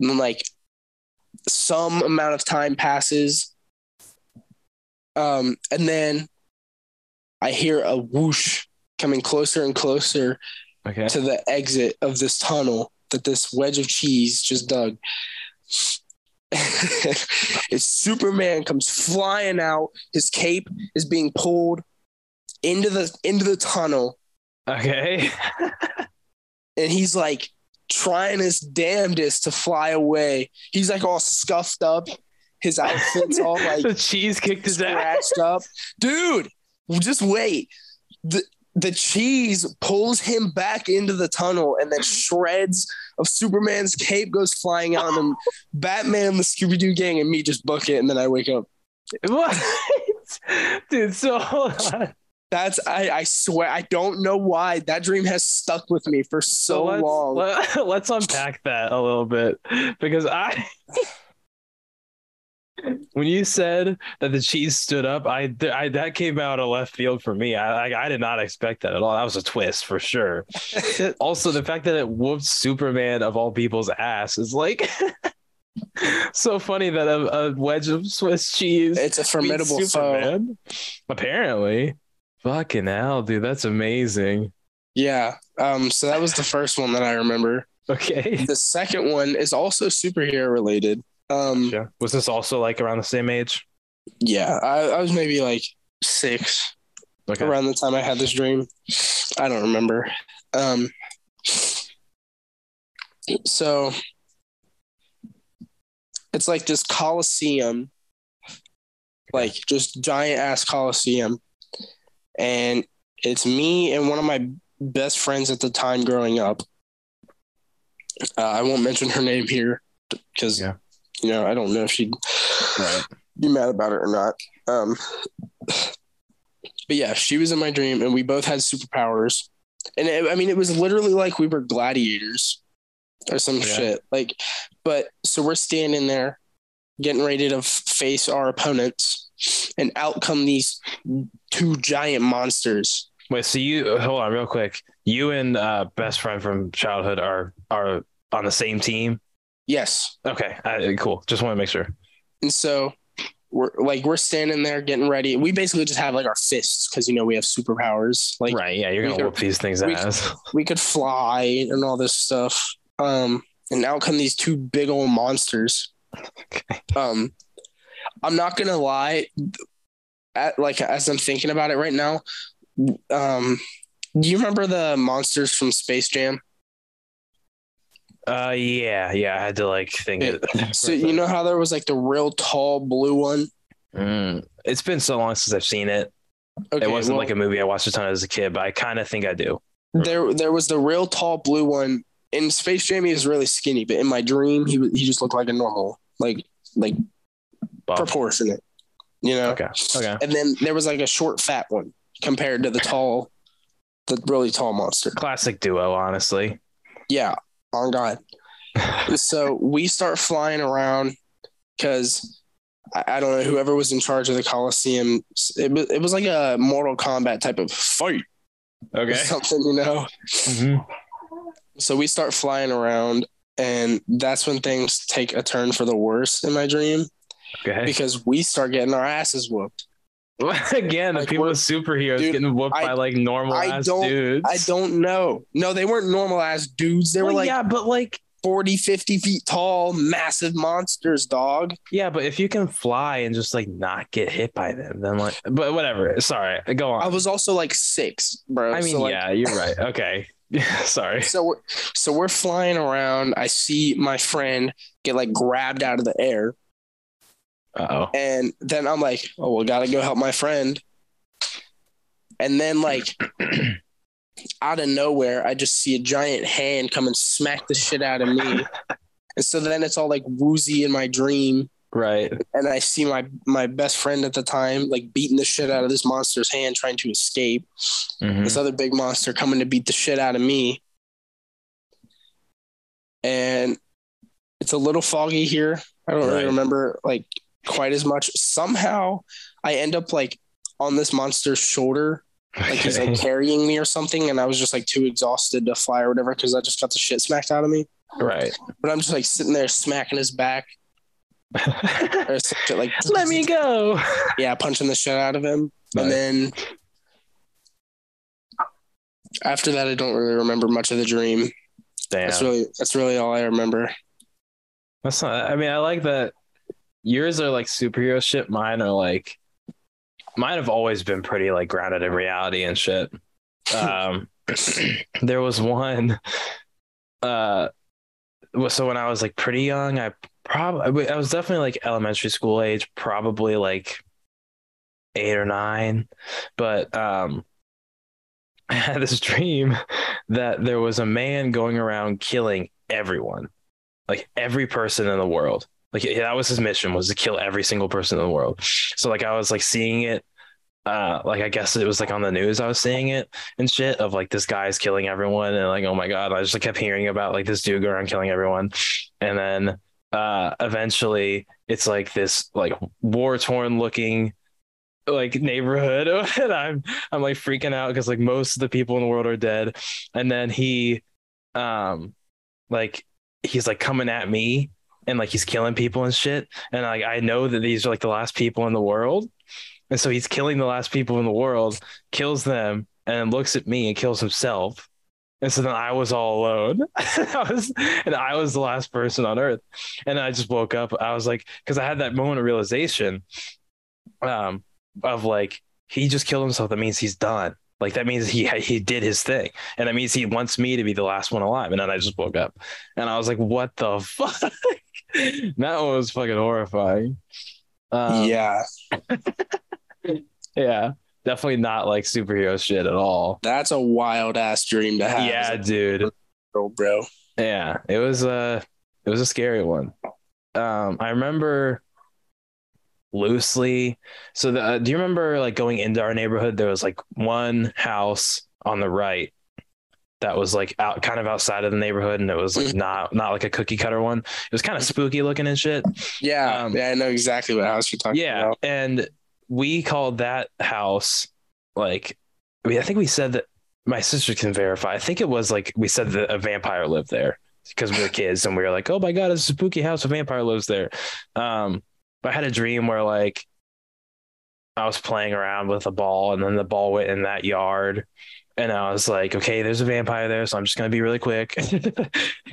And then like some amount of time passes. Um, and then I hear a whoosh coming closer and closer okay. to the exit of this tunnel that this wedge of cheese just dug. it's Superman comes flying out. His cape is being pulled into the into the tunnel, Okay. and he's like trying his damnedest to fly away. He's like all scuffed up. His outfit's all like the cheese kicked his ass. up. Dude, just wait. The the cheese pulls him back into the tunnel and then shreds of Superman's cape goes flying out and Batman, the Scooby Doo gang, and me just book it and then I wake up. What? Dude, so hold on. That's I I swear I don't know why that dream has stuck with me for so let's, long. Let, let's unpack that a little bit because I when you said that the cheese stood up, I, I that came out of left field for me. I, I I did not expect that at all. That was a twist for sure. also, the fact that it whooped Superman of all people's ass is like so funny that a, a wedge of Swiss cheese it's a formidable foe. Apparently, fucking hell, dude, that's amazing. Yeah. Um. So that was the first one that I remember. Okay. The second one is also superhero related. Um. Yeah. Was this also like around the same age? Yeah. I, I was maybe like six. Okay. around the time I had this dream. I don't remember. Um, so it's like this coliseum, like just giant ass coliseum, and it's me and one of my best friends at the time growing up. Uh, I won't mention her name here because Yeah. You know I don't know if she'd Right. be mad about it or not. Um, but yeah, she was in my dream, and we both had superpowers. And it, I mean, it was literally like we were gladiators or some Yeah. shit. Like, but so we're standing there, getting ready to f- face our opponents, and out come these two giant monsters. Wait, so you hold on real quick. You and uh, best friend from childhood are are on the same team. Yes, Okay, uh, cool. Just want to make sure. and so we're like we're standing there getting ready. We basically just have like our fists because you know we have superpowers. Like right? Yeah, you're gonna could- whoop these things we- ass. we could fly and all this stuff. Um, and out come these two big old monsters. Okay. Um, I'm not gonna lie. At, like as I'm thinking about it right now, um, do you remember the monsters from Space Jam? Uh, yeah, yeah. I had to like think. It. So you know how there was like the real tall blue one. Mm, it's been so long since I've seen it. Okay, it wasn't well, like a movie I watched a ton as a kid, but I kind of think I do. there. There was the real tall blue one in Space Jam. He was really skinny, but in my dream, he he just looked like a normal, like like Buff. proportionate. You know. Okay. Okay. And then there was like a short, fat one compared to the tall the really tall monster. Classic duo, honestly. Yeah, on God. so we start flying around because I, I, don't know whoever was in charge of the Coliseum. It was it was like a Mortal Kombat type of fight. Okay. Something you know. Mm-hmm. So we start flying around, and that's when things take a turn for the worse in my dream. Okay. Because we start getting our asses whooped. Again, like, people with superheroes dude, getting whooped I, by like normal I ass dudes. I don't know. No, they weren't normal ass dudes. They well, were like yeah, but like 40, 50 feet tall, massive monsters, dog. Yeah, but if you can fly and just like not get hit by them, then like, but whatever. Sorry, go on. I was also like six, bro. I mean, so, like, yeah, you're right. Okay. Sorry. So we're, so we're flying around. I see my friend get like grabbed out of the air. Oh. And then I'm like, oh, well, gotta go help my friend. And then like out of nowhere, I just see a giant hand come and smack the shit out of me. and so then it's all like woozy in my dream. Right. And I see my my best friend at the time like beating the shit out of this monster's hand trying to escape. Mm-hmm. This other big monster coming to beat the shit out of me. And it's a little foggy here. I don't right. really remember like quite as much. Somehow I end up like on this monster's shoulder like okay. he's like carrying me or something, and I was just like too exhausted to fly or whatever because I just got the shit smacked out of me. Right. But I'm just like sitting there smacking his back. like let me go. Yeah, punching the shit out of him, and then after that, I don't really remember much of the dream. Damn. That's really that's really all I remember. That's not. I mean, I like that. Yours are like superhero shit. Mine are like mine have always been pretty like grounded in reality and shit. Um, there was one. Uh, so when I was like pretty young, I probably I was definitely like elementary school age, probably like eight or nine, but um, I had this dream that there was a man going around killing everyone, like every person in the world. Like that was his mission was to kill every single person in the world. So like I was like seeing it uh like I guess it was like on the news I was seeing it and shit of like this guy's killing everyone and like oh my god I just like kept hearing about like this dude going around killing everyone and then uh eventually it's like this like war torn looking like neighborhood and I'm I'm like freaking out because like most of the people in the world are dead and then he um like he's like coming at me and like he's killing people and shit. And like I know that these are like the last people in the world. And so he's killing the last people in the world, kills them, and looks at me and kills himself. And so then I was all alone. I was, and I was the last person on earth. And I just woke up. I was like, because I had that moment of realization um, of like, he just killed himself. That means he's done. Like that means he he did his thing, and that means he wants me to be the last one alive. And then I just woke up, and I was like, "What the fuck?" that one was fucking horrifying. Um, yeah. yeah. Definitely not like superhero shit at all. That's a wild ass dream to have. Yeah, dude. Bro, bro. Yeah. It was a it was a scary one. Um, I remember loosely. So the, uh, do you remember like going into our neighborhood? There was like one house on the right that was like out kind of outside of the neighborhood and it was like mm. not not like a cookie cutter one. It was kind of spooky looking and shit. Yeah. Um, yeah, I know exactly what house you're talking about. yeah, about. And we called that house like I mean I think we said that my sister can verify. I think it was like we said that a vampire lived there because we were kids and we were like, oh my god, it's a spooky house. A vampire lives there. Um, but I had a dream where like I was playing around with a ball and then the ball went in that yard and I was like, okay, there's a vampire there, so I'm just gonna be really quick. just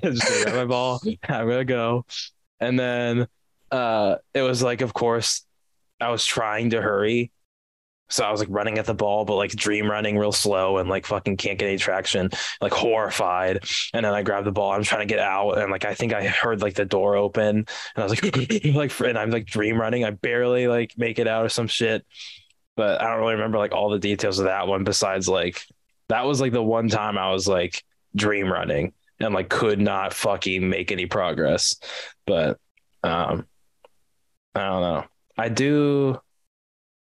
gonna grab my ball. I'm gonna go. And then uh, it was like, of course, I was trying to hurry. So I was like running at the ball, but like dream running real slow and like fucking can't get any traction, like horrified. And then I grabbed the ball. I'm trying to get out. And like I think I heard like the door open and I was like, like, and I'm like dream running. I barely like make it out or some shit. But I don't really remember like all the details of that one besides like that was like the one time I was like dream running and like could not fucking make any progress. But um I don't know. I do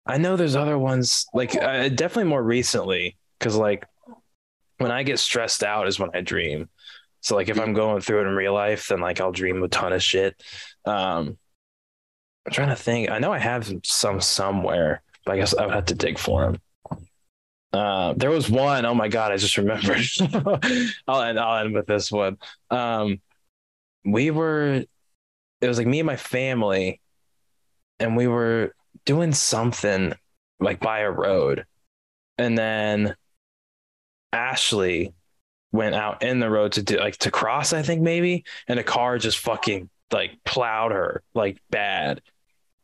I know there's other ones like uh, definitely more recently cuz like when I get stressed out is when I dream. So like if I'm going through it in real life, then like I'll dream a ton of shit. Um, I'm trying to think. I know I have some somewhere, but I guess I would have to dig for them. Uh, there was one. Oh my god, I just remembered. I'll end. I'll end with this one. Um, we were. It was like me and my family, and we were doing something like by a road, and then Ashley went out in the road to do like to cross, I think maybe, and a car just fucking like plowed her like bad.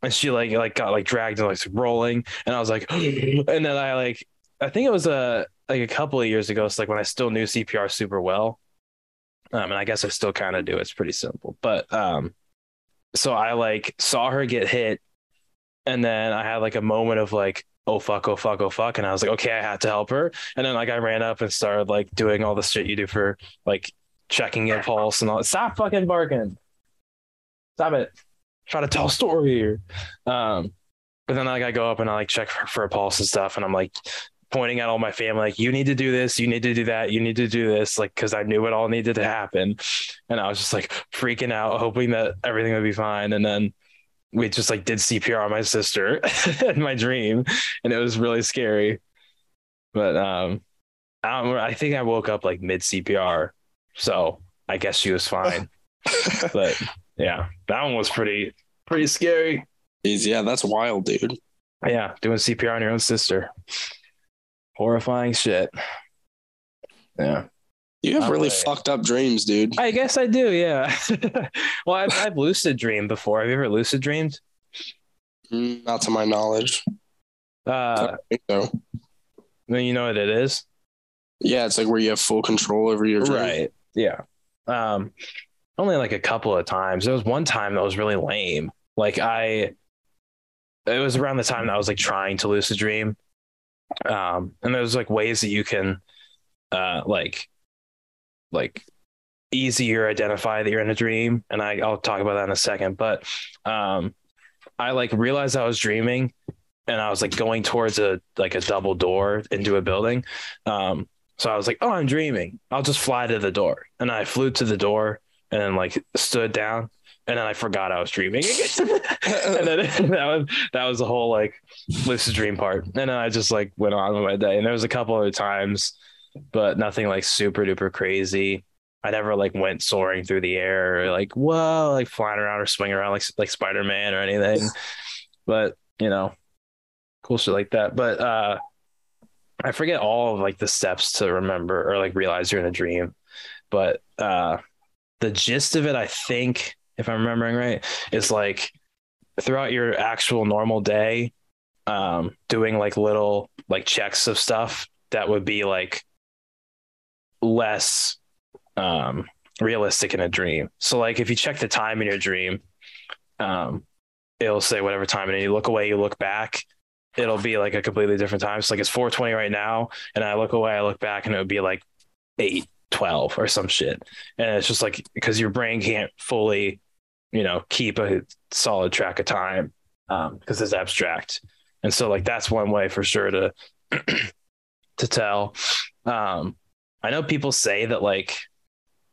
And she like like got like dragged and like rolling. And I was like, and then I like I think it was a like a couple of years ago. It's like when I still knew CPR super well. Um, and I guess I still kind of do. It's pretty simple. But um so I like saw her get hit and then I had like a moment of like, oh fuck, oh fuck, oh fuck. And I was like, okay, I had to help her. And then like I ran up and started like doing all the shit you do for like checking your pulse and all stop fucking barking. Stop it. Try to tell a story here. Um, but then like I go up and I like check for, for a pulse and stuff, and I'm like pointing at all my family, like, you need to do this, you need to do that, you need to do this, like, because I knew it all needed to happen. And I was just like freaking out, hoping that everything would be fine. And then we just like did CPR on my sister in my dream, and it was really scary. But um, I, I think I woke up like mid CPR, so I guess she was fine. but yeah, that one was pretty pretty scary. Jeez, yeah, that's wild, dude. Yeah, doing CPR on your own sister. Horrifying shit. Yeah. You have really fucked up dreams, dude. I guess I do, yeah. well, I've, I've lucid dreamed before. Have you ever lucid dreamed? Mm, not to my knowledge. Uh, so. Then you know what it is? Yeah, it's like where you have full control over your dream. Right. Yeah. Um, only like a couple of times. There was one time that was really lame. Like I, it was around the time that I was like trying to lucid dream. Um, and there's like ways that you can, uh, like like easier identify that you're in a dream and I, i'll talk about that in a second but um i like realized i was dreaming and i was like going towards a like a double door into a building. Um so i was like oh i'm dreaming. I'll just fly to the door and i flew to the door and like stood down and then I forgot I was dreaming and then that was that was the whole like lucid dream part. And then I just like went on with my day. And there was a couple other times but nothing like super duper crazy. I never like went soaring through the air or like whoa, like flying around or swinging around like like Spider Man or anything. but you know, cool shit like that. But uh, I forget all of like the steps to remember or like realize you're in a dream. But uh, the gist of it, I think, if I'm remembering right, is like throughout your actual normal day, um, doing like little like checks of stuff that would be like less um, realistic in a dream. So like if you check the time in your dream, um, it'll say whatever time, and then you look away, you look back, it'll be like a completely different time. So like it's 420 right now, and I look away, I look back, and it would be like eight 12 or some shit. And it's just like because your brain can't fully, you know, keep a solid track of time um, because it's abstract. And so like that's one way for sure to to tell. Um, I know people say that like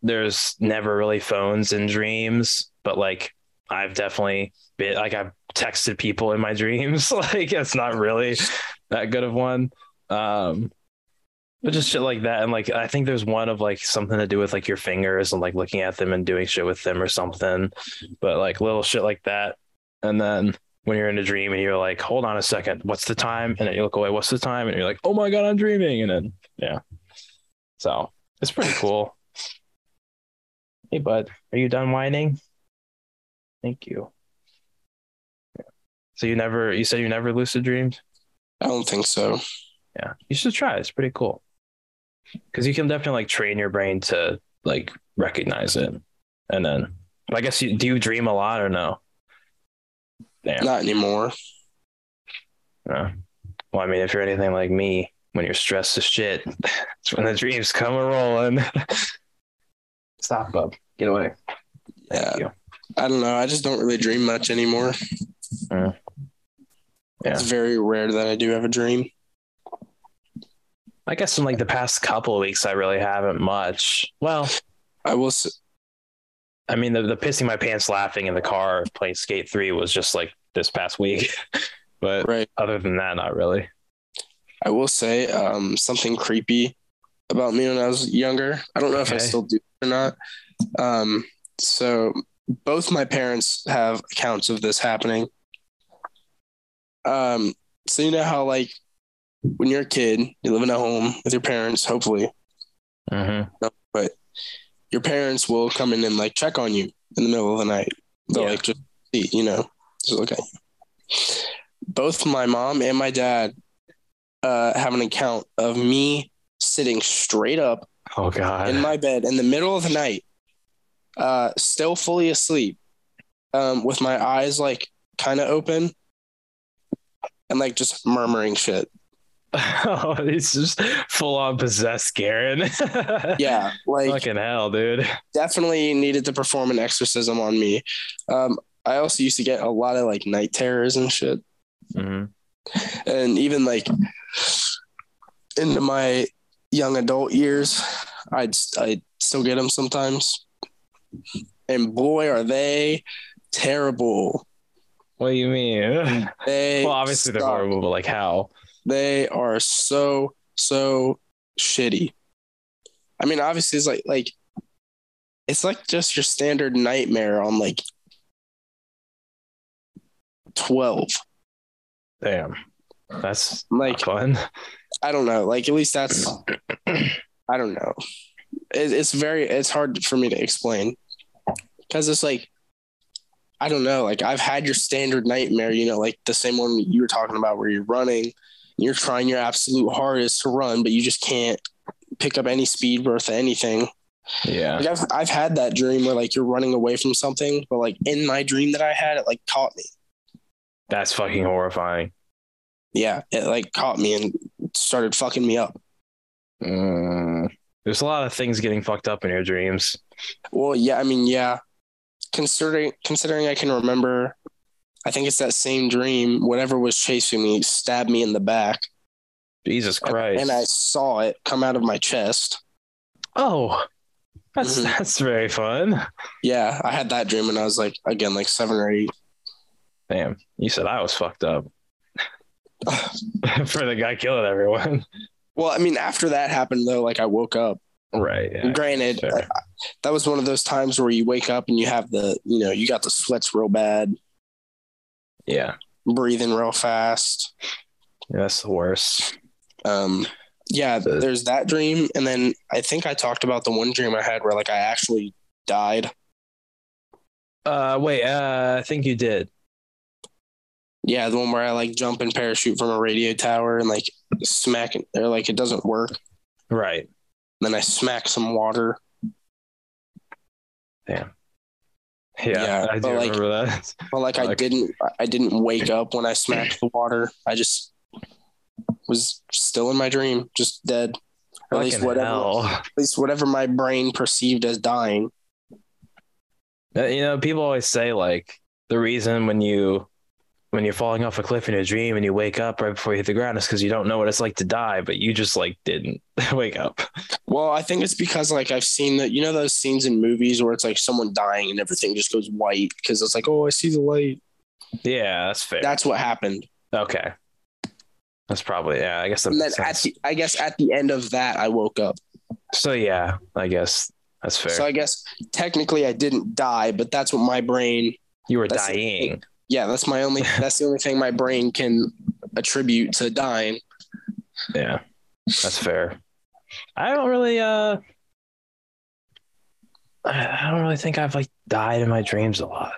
there's never really phones in dreams, but like I've definitely been like I've texted people in my dreams. like it's not really that good of one. Um but just shit like that. And like I think there's one of like something to do with like your fingers and like looking at them and doing shit with them or something. But like little shit like that. And then when you're in a dream and you're like, hold on a second, what's the time? And then you look away, what's the time? And you're like, oh my God, I'm dreaming. And then yeah. So it's pretty cool. Hey, bud, are you done whining? Thank you. So you never, you said you never lucid dreamed? I don't think so. Yeah, you should try. It's pretty cool because you can definitely like train your brain to like recognize it, and then. I guess you do you dream a lot or no? Damn. Not anymore. No. Well, I mean, if you're anything like me, when you're stressed as shit, it's when the dreams come a rolling. Stop, bub. Get away. yeah. I don't know. I just don't really dream much anymore. Mm. Yeah. It's very rare that I do have a dream. I guess in like the past couple of weeks, I really haven't much. Well, I will. s- I mean, the, the pissing my pants laughing in the car playing Skate 3 was just like this past week. but Right. other than that, not really. I will say um, something creepy about me when I was younger. I don't know if I still do or not. Um, so both my parents have accounts of this happening. Um, so you know how like when you're a kid, you live in a home with your parents, hopefully, Mm-hmm. but your parents will come in and like check on you in the middle of the night. They'll Yeah. like just see, you know, just look at you. Both my mom and my dad uh, have an account of me sitting straight up Oh, God. in my bed in the middle of the night, uh, still fully asleep, um, with my eyes like kind of open and like just murmuring shit. oh, he's just full on possessed Garen. Yeah, like Fucking hell, dude. definitely needed to perform an exorcism on me. Um, I also used to get a lot of like night terrors and shit. hmm and even like into my young adult years, I'd I still get them sometimes. And boy, are they terrible! What do you mean? They well, obviously they're horrible, but like how? They are so so shitty. I mean, obviously, it's like like it's like just your standard nightmare on like twelve. Damn. That's Like fun. I don't know. Like at least that's I don't know. It, it's very it's hard for me to explain because it's like I don't know. Like I've had your standard nightmare, you know, like the same one you were talking about where you're running, you're trying your absolute hardest to run, but you just can't pick up any speed worth anything. Yeah. Like I've I've had that dream where like you're running away from something, but like in my dream that I had, it like caught me. That's fucking horrifying. Yeah, it like caught me and started fucking me up. Mm. There's a lot of things getting fucked up in your dreams. Well, yeah, I mean, yeah. Considering considering I can remember, I think it's that same dream. Whatever was chasing me stabbed me in the back, Jesus Christ. and I saw it come out of my chest. oh, that's Mhm. that's very fun. Yeah, I had that dream, and I was like, again, like seven or eight. Damn, you said I was fucked up for the guy killing everyone. Well, I mean, after that happened, though, like I woke up. Right. Yeah. Granted. I- that was one of those times where you wake up and you have the, you know, you got the sweats real bad, Yeah. breathing real fast. Yeah, That's the worst. Um, yeah, The- there's that dream, and then I think I talked about the one dream I had where like I actually died. Uh, wait. Uh, I think you did. Yeah, the one where I like jump and parachute from a radio tower and like smack it, or like it doesn't work. Right. Then I smack some water. Yeah, Yeah, I do but, like- remember that. But like I didn't, I didn't wake up when I smacked the water. I just was still in my dream, just dead. Or at least whatever, hell. at least whatever my brain perceived as dying. You know, people always say like the reason when you when you're falling off a cliff in a dream and you wake up right before you hit the ground it's because you don't know what it's like to die, but you just like didn't wake up. Well, I think it's because like I've seen that you know those scenes in movies where it's like someone dying and everything just goes white because it's like oh I see the light. Yeah, that's fair. That's what happened. okay. That's probably yeah. I guess that And then at the I guess at the end of that I woke up. so yeah, I guess that's fair. So I guess technically I didn't die, but that's what my brain. you were dying. Yeah, that's my only. that's the only thing my brain can attribute to dying. Yeah, that's fair. I don't really uh I don't really think I've like died in my dreams a lot.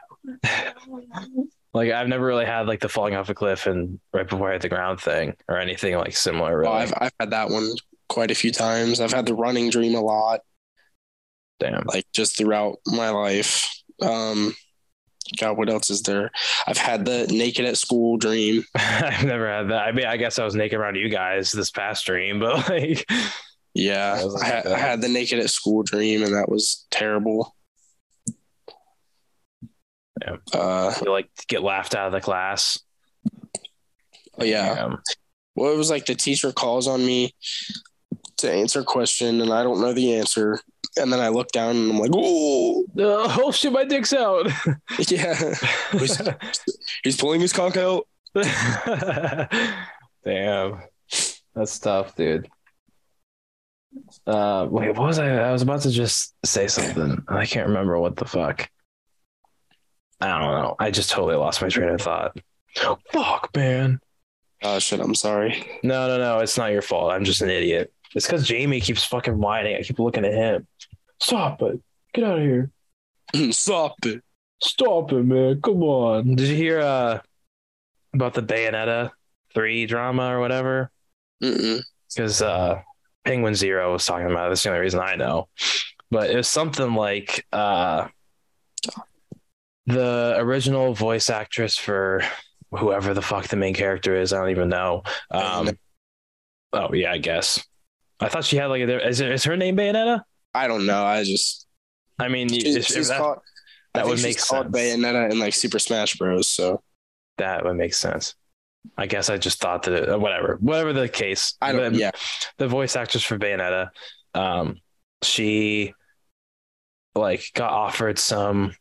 like I've never really had like the falling off a cliff and right before I hit the ground thing or anything like similar really. Well, I've I've had that one quite a few times. I've had the running dream a lot, Damn. like just throughout my life. Um, God, what else is there? I've had the naked at school dream. I've never had that. I mean, I guess I was naked around you guys this past dream, but like Yeah, I, had, I had the naked at school dream, and that was terrible. Yeah. Uh, you like get laughed out of the class. oh yeah. Um, Well, it was like the teacher calls on me, to answer a question and I don't know the answer. And then I look down and I'm like, oh, oh shit, my dick's out. yeah. he's, he's pulling his cock out. Damn. That's tough, dude. Uh, wait, what was I? I was about to just say something. I can't remember what the fuck. I don't know. I just totally lost my train of thought. Fuck, man. Oh shit, I'm sorry. No, no, no. It's not your fault. I'm just an idiot. It's because Jamie keeps fucking whining. I keep looking at him. Stop it. Get out of here. Stop it. Stop it, man. Come on. Did you hear uh about the Bayonetta 3 drama or whatever? Because uh Penguin Zero was talking about it. That's the only reason I know. But it was something like uh the original voice actress for whoever the fuck the main character is. I don't even know. Um, oh yeah, I guess. I thought she had like a, is, it, is her name Bayonetta? I don't know. I just I mean, she, if- if that, called. That would she's make sense. Bayonetta in like Super Smash Bros. So that would make sense. I guess I just thought that it, uh, whatever, whatever the case. I don't. the, yeah. the voice actress for Bayonetta, um, she like got offered some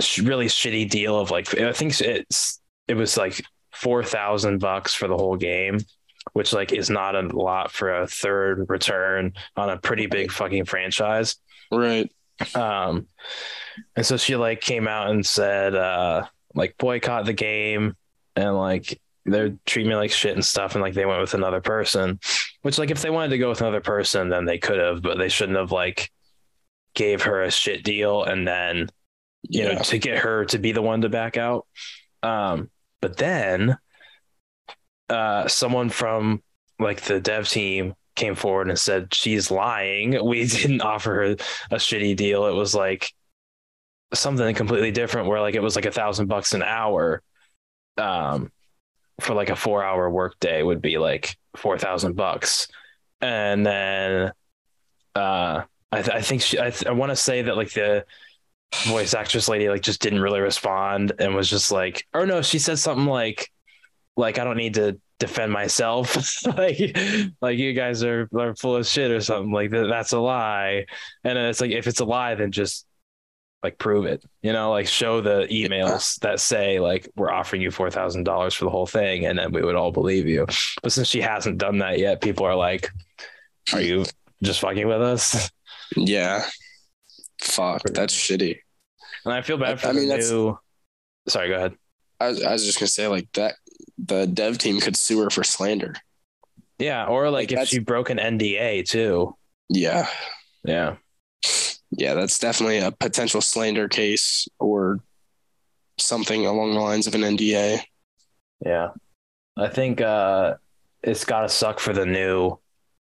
sh- really shitty deal of like I think it's it was like four thousand bucks for the whole game, which like is not a lot for a third return on a pretty big fucking franchise. Right. Um, and so she like came out and said, uh, like boycott the game and like they're treating me like shit and stuff. And like they went with another person, which like if they wanted to go with another person, then they could have, but they shouldn't have like gave her a shit deal and then you know to get her to be the one to back out. Um, but then uh, someone from like the dev team came forward and said she's lying. We didn't offer her a shitty deal. It was like something completely different where like it was like a thousand bucks an hour um for like a four hour work day would be like four thousand bucks and then uh i, th- I think she i, th- I want to say that like the voice actress lady like just didn't really respond and was just like or no she said something like like i don't need to defend myself like like you guys are, are full of shit or something like that that's a lie and it's like if it's a lie then just like prove it you know like show the emails that say like we're offering you $4000 for the whole thing and then we would all believe you but since she hasn't done that yet people are like are you just fucking with us Yeah. Fuck. That's shitty. and i feel bad for I mean, the new sorry go ahead I was, I was just gonna say like that. The dev team could sue her for slander. yeah or like, Like, if she broke an nda too Yeah. yeah Yeah. That's definitely a potential slander case or something along the lines of an NDA. Yeah. I think uh it's gotta suck for the new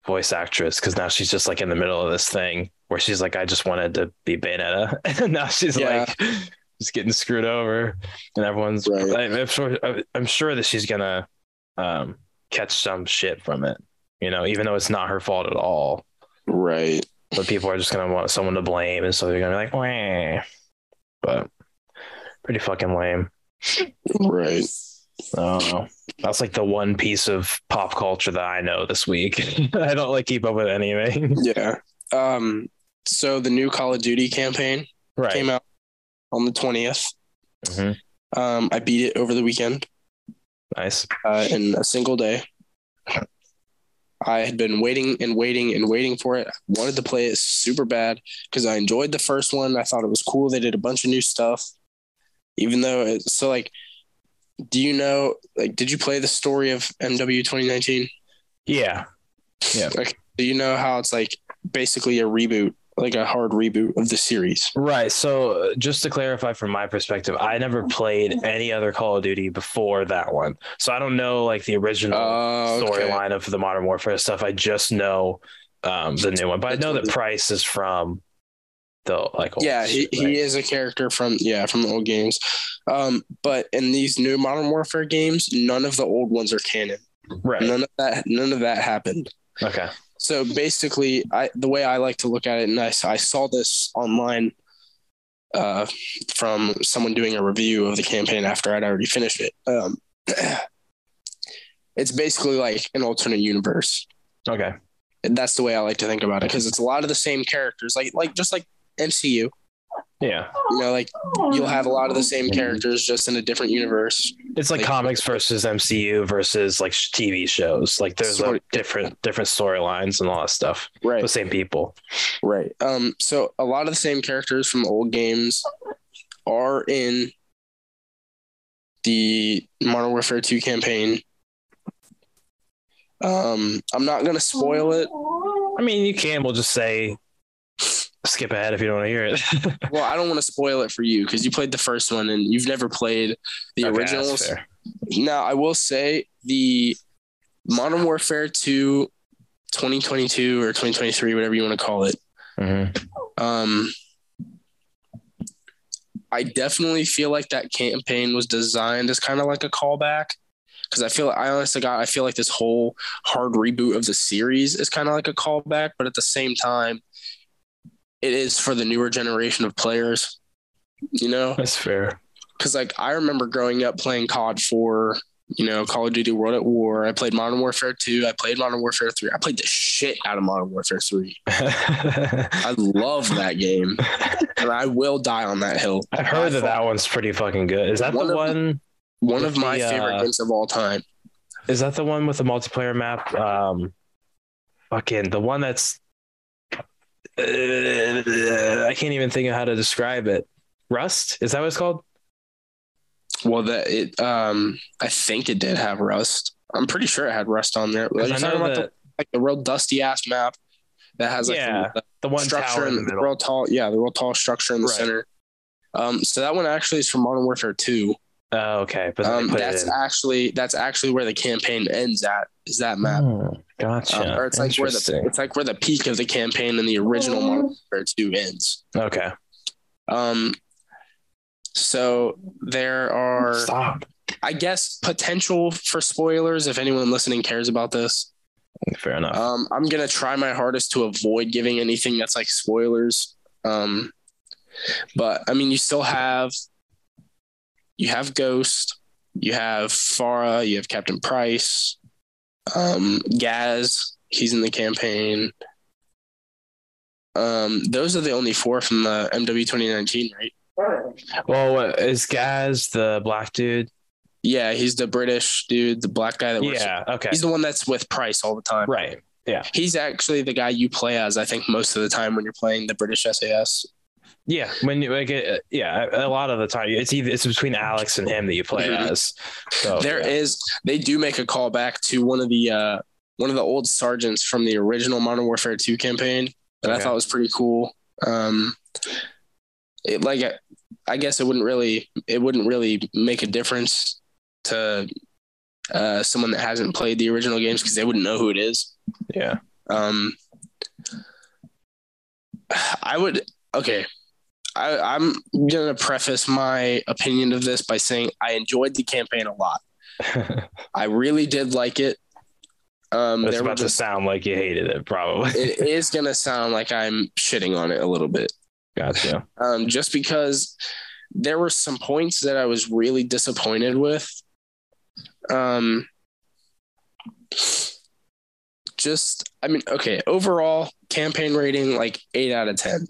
voice actress because now she's just like in the middle of this thing where she's like, I just wanted to be Bayonetta. and now she's Yeah. like just getting screwed over. And everyone's Right. I, I'm sure I'm sure that she's gonna um catch some shit from it, you know, even though it's not her fault at all. Right. But people are just gonna want someone to blame, and so they're gonna be like, Wah. but pretty fucking lame. Right. I. That's like the one piece of pop culture that I know this week. I don't like keep up with anything. Yeah. Um. So the new Call of Duty campaign Right. came out on the twentieth. Mhm. Um. I beat it over the weekend Nice. uh, in a single day. I had been waiting and waiting and waiting for it. I wanted to play it super bad because I enjoyed the first one. I thought it was cool. They did a bunch of new stuff. Even though it, so like, do you know like did you play the story of MW 2019? Yeah. Like, do you know how it's like basically a reboot, like a hard reboot of the series? Right. So uh, just to clarify from my perspective, I never played any other Call of Duty before that one. So I don't know like the original okay. storyline of the Modern Warfare stuff. I just know um, the new one. But I know that Price is from the like old Yeah, he, shit, right? he is a character from yeah from the old games. Um, but in these new Modern Warfare games, none of the old ones are canon. right. None of that none of that happened. Okay. So basically, I the way I like to look at it, and I, I saw this online uh, from someone doing a review of the campaign after I'd already finished it. Um, it's basically like an alternate universe. Okay. And that's the way I like to think about it because it's a lot of the same characters, like like just like MCU. Yeah. You know, like you'll have a lot of the same characters just in a different universe. It's like, Like- comics versus MCU versus like TV shows. Like there's Sort like different different storylines and all that stuff. Right. The same people. Right. Um. So a lot of the same characters from old games are in the Modern Warfare 2 campaign. Um, I'm not gonna spoil it. I mean, you can. We'll just say skip ahead if you don't want to hear it. Well, I don't want to spoil it for you because you played the first one and you've never played the Okay, originals. Now, I will say the Modern Warfare 2 2022 or 2023, whatever you want to call it. Mhm. Um, I definitely feel like that campaign was designed as kind of like a callback because I feel I honestly got I feel like this whole hard reboot of the series is kind of like a callback, but at the same time, it is for the newer generation of players. You know, That's fair. because like I remember growing up playing COD 4, you know, Call of Duty World at War. I played Modern Warfare 2. I played Modern Warfare 3. I played the shit out of Modern Warfare 3. I love that game, and I will die on that hill. I've heard that that one's pretty fucking good. Is that One the of- one? One of my the, favorite uh, games of all time. Is that the one with the multiplayer map? Um, fucking the one that's. Uh, I can't even think of how to describe it. Rust is that what it's called? Well, that it, um, I think it did have Rust. I'm pretty sure it had Rust on there. Like, I you're know talking about that the, like the real dusty ass map that has like Yeah, the, the the one structure in the and the middle. real tall, yeah, the real tall structure in the Right. center. Um, so that one actually is from Modern Warfare 2. Oh, okay, but Um, that's actually that's actually where the campaign ends at. Is that map? Oh, gotcha. Um, or it's like where the it's like where the peak of the campaign in the original Modern Warfare 2 ends. okay. Um, so there are, Stop. I guess, potential for spoilers if anyone listening cares about this. Fair enough. Um, I'm gonna try my hardest to avoid giving anything that's like spoilers. Um, but I mean, you still have you have Ghost, you have Farah, you have Captain Price, um, Gaz. He's in the campaign. Um, those are the only four from the MW 2019, right? well, what, is Gaz the black dude? Yeah, he's the British dude, the black guy that works. Yeah. Okay. He's the one that's with Price all the time. Right. Yeah. He's actually the guy you play as, I think, most of the time when you're playing the British SAS. Yeah. When you like, it, yeah, a lot of the time it's either it's between Alex and him that you play Mhm. as. So There yeah. is, they do make a call back to one of the uh, one of the old sergeants from the original Modern Warfare 2 campaign that I thought was pretty cool. Um, it like I guess it wouldn't really it wouldn't really make a difference to uh, someone that hasn't played the original games because they wouldn't know who it is. Yeah. Um, I would okay. I, I'm gonna preface my opinion of this by saying I enjoyed the campaign a lot. I really did like it. Um, it's about to sound like you hated it, probably. it is gonna sound like I'm shitting on it a little bit, Gotcha. um, just because there were some points that I was really disappointed with. Um, just I mean, okay, overall campaign rating like eight out of ten.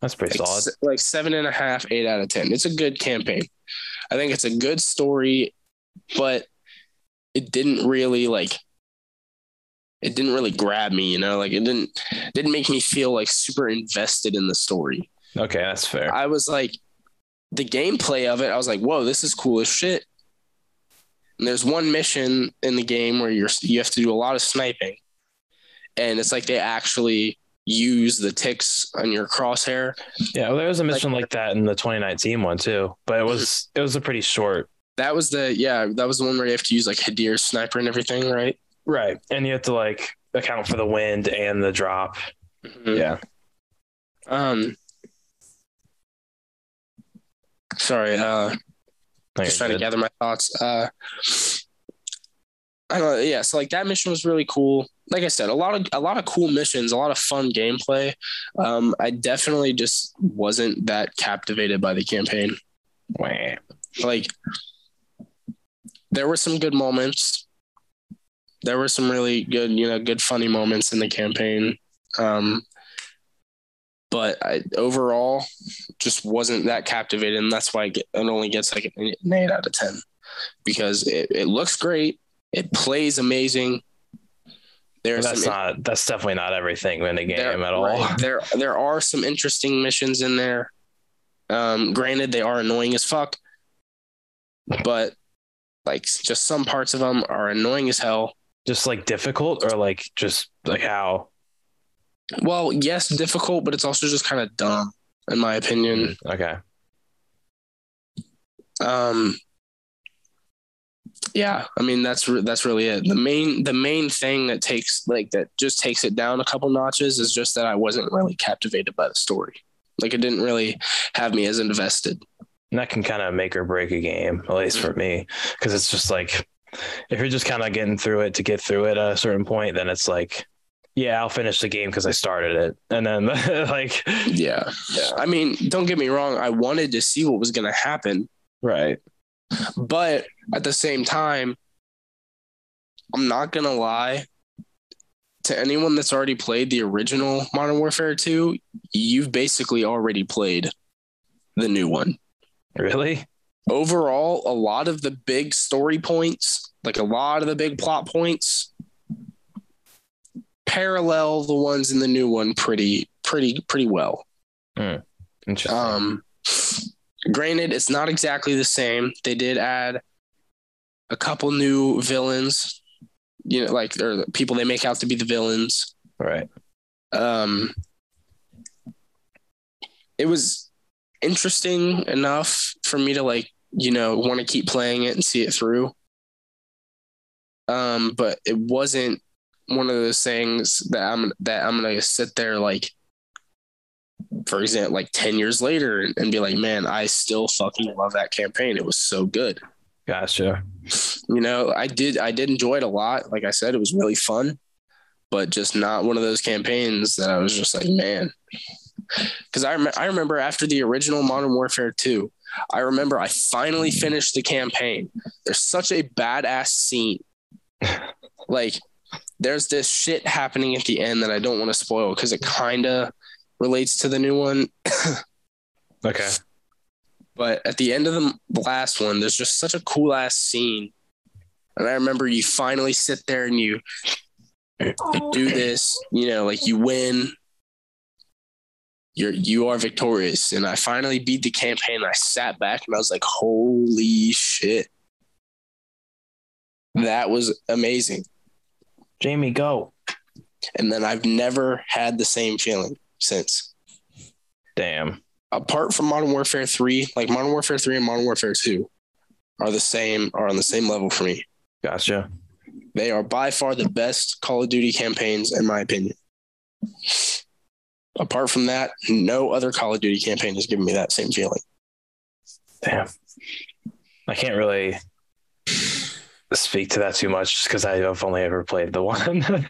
That's pretty like, solid. like seven and a half, eight out of ten. It's a good campaign. I think it's a good story, but it didn't really like it didn't really grab me, you know, like it didn't didn't make me feel like super invested in the story. Okay, that's fair. I was like the gameplay of it, I was like, whoa, this is cool as shit. And there's one mission in the game where you're you have to do a lot of sniping. And it's like they actually use the ticks on your crosshair Yeah, well, there was a mission like, that in the 2019 one too, but it was it was a pretty short. That was the yeah, that was the one where you have to use like Hadir's sniper and everything, right? Right, and you have to like account for the wind and the drop. Yeah. Um sorry, uh No, just you're trying to gather my thoughts. Uh I don't know, yeah, so like that mission was really cool. Like I said, a lot of a lot of cool missions, a lot of fun gameplay. Um I definitely just wasn't that captivated by the campaign. Wah. Like there were some good moments. there were some really good, you know, good funny moments in the campaign. Um, but I, overall, just wasn't that captivated, and that's why it only gets like an eight out of ten because it, it looks great, it plays amazing. There's that's some, not that's definitely not everything in the game there, at all. Right, there there are some interesting missions in there. Um, granted, they are annoying as fuck, but like just some parts of them are annoying as hell. Just like difficult, or like just like how? Well, yes, difficult, but it's also just kind of dumb, in my opinion. Mm, okay. Um. Yeah, I mean that's re- that's really it. The main the main thing that takes like that just takes it down a couple notches is just that I wasn't really captivated by the story. Like it didn't really have me as invested. And that can kind of make or break a game, at least for me, because it's just like if you're just kind of getting through it to get through it at a certain point, then it's like, yeah, I'll finish the game because I started it, and then like, yeah, yeah. I mean, don't get me wrong, I wanted to see what was going to happen, right? But at the same time, I'm not gonna lie. To anyone that's already played the original Modern Warfare 2, you've basically already played the new one. Really? Overall, a lot of the big story points, like a lot of the big plot points, parallel the ones in the new one pretty, pretty, pretty well. Mm, interesting. Um, granted, it's not exactly the same. They did add a couple new villains, you know, like or people they make out to be the villains. Right. Um, it was interesting enough for me to like, you know, want to keep playing it and see it through. Um, but it wasn't one of those things that I'm that I'm gonna sit there like for example, like 10 years later and, be like, man, I still fucking love that campaign. It was so good. Gotcha. You know, I did, I did enjoy it a lot. Like I said, it was really fun, but just not one of those campaigns that I was just like, man, because I, rem- I remember after the original Modern Warfare 2, I remember I finally finished the campaign. There's such a badass scene. like, there's this shit happening at the end that I don't want to spoil because it kind of relates to the new one. okay. But at the end of the last one, there's just such a cool ass scene. And I remember you finally sit there and you, you oh. do this, you know, like you win you're you are victorious. And I finally beat the campaign. I sat back and I was like, holy shit. That was amazing. Jamie, go. And then I've never had the same feeling since. Damn. Apart from Modern Warfare 3, like Modern Warfare 3 and Modern Warfare 2 are the same, are on the same level for me. Gotcha. They are by far the best Call of Duty campaigns, in my opinion apart from that, no other Call of Duty campaign has given me that same feeling. Damn. I can't really speak to that too much because I've only ever played the one.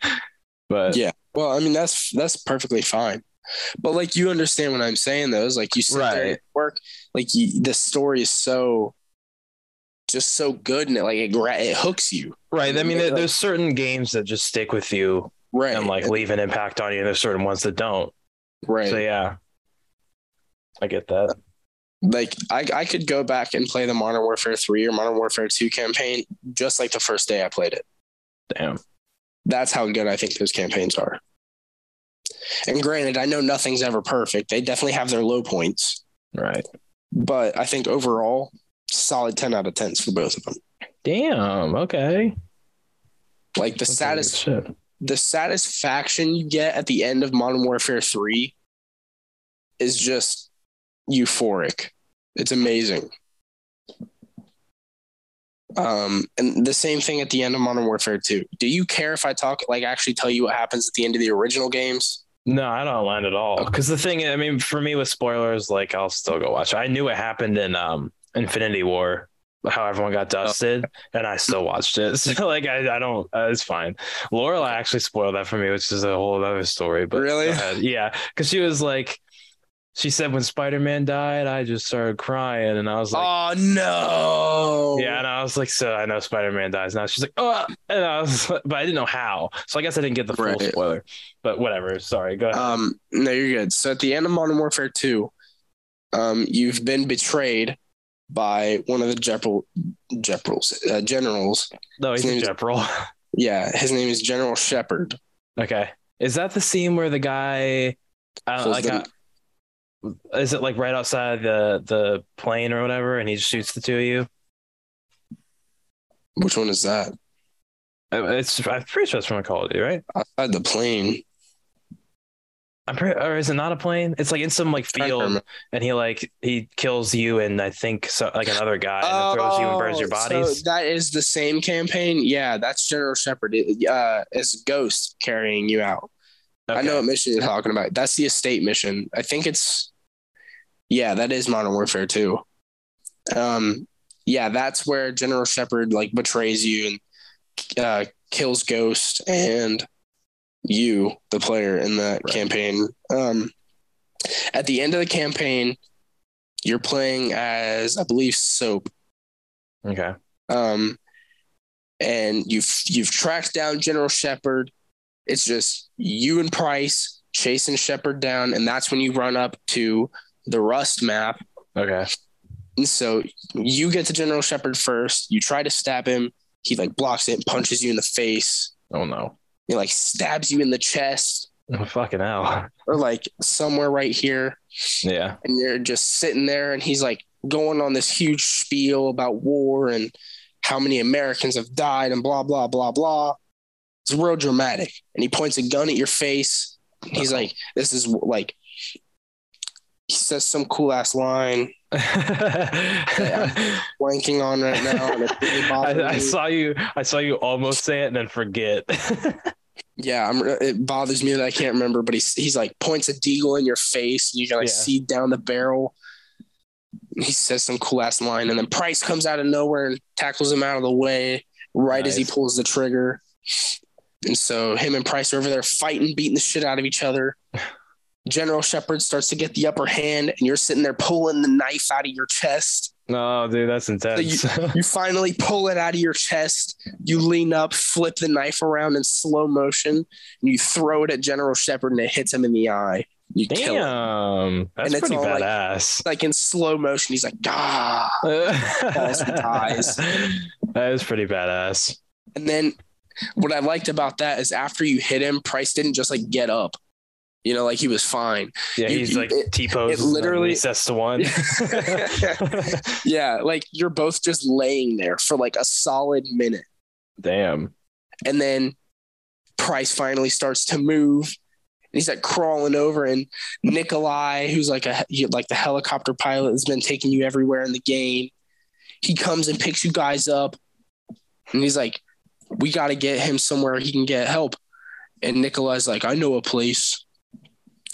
but yeah, well, I mean that's that's perfectly fine. But like you understand what I'm saying though, is like you sit right. there at work, like you, the story is so just so good and it like it, it hooks you. Right. I mean, like, there's certain games that just stick with you, right, and like leave an impact on you. And there's certain ones that don't. Right. So yeah, I get that. Like I, I could go back and play the Modern Warfare 3 or Modern Warfare 2 campaign just like the first day I played it. Damn. That's how good I think those campaigns are. And granted, I know nothing's ever perfect. They definitely have their low points. Right. But I think overall, solid 10 out of 10s for both of them. Damn. Okay. Like the saddest the satisfaction you get at the end of Modern Warfare 3 is just euphoric. It's amazing. Um, and the same thing at the end of Modern Warfare 2. Do you care if I talk, like, actually tell you what happens at the end of the original games? No, I don't mind at all. Because the thing, I mean, for me with spoilers, like, I'll still go watch. I knew it happened in um, Infinity War, how everyone got oh. dusted, oh. and I still watched it. So like I, I don't, uh, it's fine. Laura actually spoiled that for me, which is a whole other story. But really, yeah, because she was like, she said when Spider-Man died, I just started crying, and I was like, oh no. yeah, and I was like, so I know Spider-Man dies now. She's like, oh, and I was, but I didn't know how, so I guess I didn't get the full Right. spoiler. But whatever. Sorry, go ahead. Um, no, you're good. So at the end of Modern Warfare 2, um, you've been betrayed by one of the Jeppel, Jeppels, uh, generals. no, he's a Jepril. Yeah, his name is General Shepard. okay, is that the scene where the guy, uh, like, uh, is it like right outside the the plane or whatever, and he just shoots the two of you? Which one is that? It's I'm pretty sure it's from a Call of Duty, right? Outside the plane. I'm pretty, or is it not a plane? It's like in some like field, and he like he kills you and I think so like another guy and then throws you and burns your Oh, bodies. So that is the same campaign. Yeah, that's General Shepard. It, uh, it's Ghost carrying you out. I know what mission you're talking about. That's the estate mission. I think it's yeah, that is Modern Warfare 2. Um yeah, that's where General Shepard like betrays you and uh kills Ghost and you, the player in that Right. campaign. Um at the end of the campaign, you're playing as I believe Soap. Okay. Um, and you've you've tracked down General Shepard. It's just you and Price chasing Shepard down, and that's when you run up to the Rust map. Okay. And so you get to General Shepard first. You try to stab him. He like blocks it, and punches you in the face. Oh no. He like stabs you in the chest Oh, fucking hell. or like somewhere right here. Yeah. and you're just sitting there and he's like going on this huge spiel about war and how many Americans have died and blah blah blah blah. It's real dramatic. And he points a gun at your face. He's like, this is like he says some cool ass line, blanking on right now. Really I, I saw you. I saw you almost say it and then forget. yeah, I'm, it bothers me that I can't remember, but he's he's like points a deagle in your face. And you can like Yeah. see down the barrel. He says some cool ass line, and then Price comes out of nowhere and tackles him out of the way right as he pulls the trigger. And so him and Price are over there fighting, beating the shit out of each other. General Shepard starts to get the upper hand, and you're sitting there pulling the knife out of your chest. no, dude, that's intense. You finally pull it out of your chest. You lean up, flip the knife around in slow motion, and you throw it at General Shepard, and it hits him in the eye. You kill him. That's And it's pretty all like- badass. Like in slow motion, he's like, ah. Dies. That is pretty badass. And then what I liked about that is after you hit him, Price didn't just like get up. You know, like he was fine. Yeah, You- he's you- like T pose. it literally- sets to one. yeah, like you're both just laying there for like a solid minute. Damn. And then Price finally starts to move. And he's like crawling over, and Nikolai, who's like a like the helicopter pilot, has been taking you everywhere in the game. He comes and picks you guys up, and he's like, "We got to get him somewhere he can get help." And Nikolai's like, "I know a place."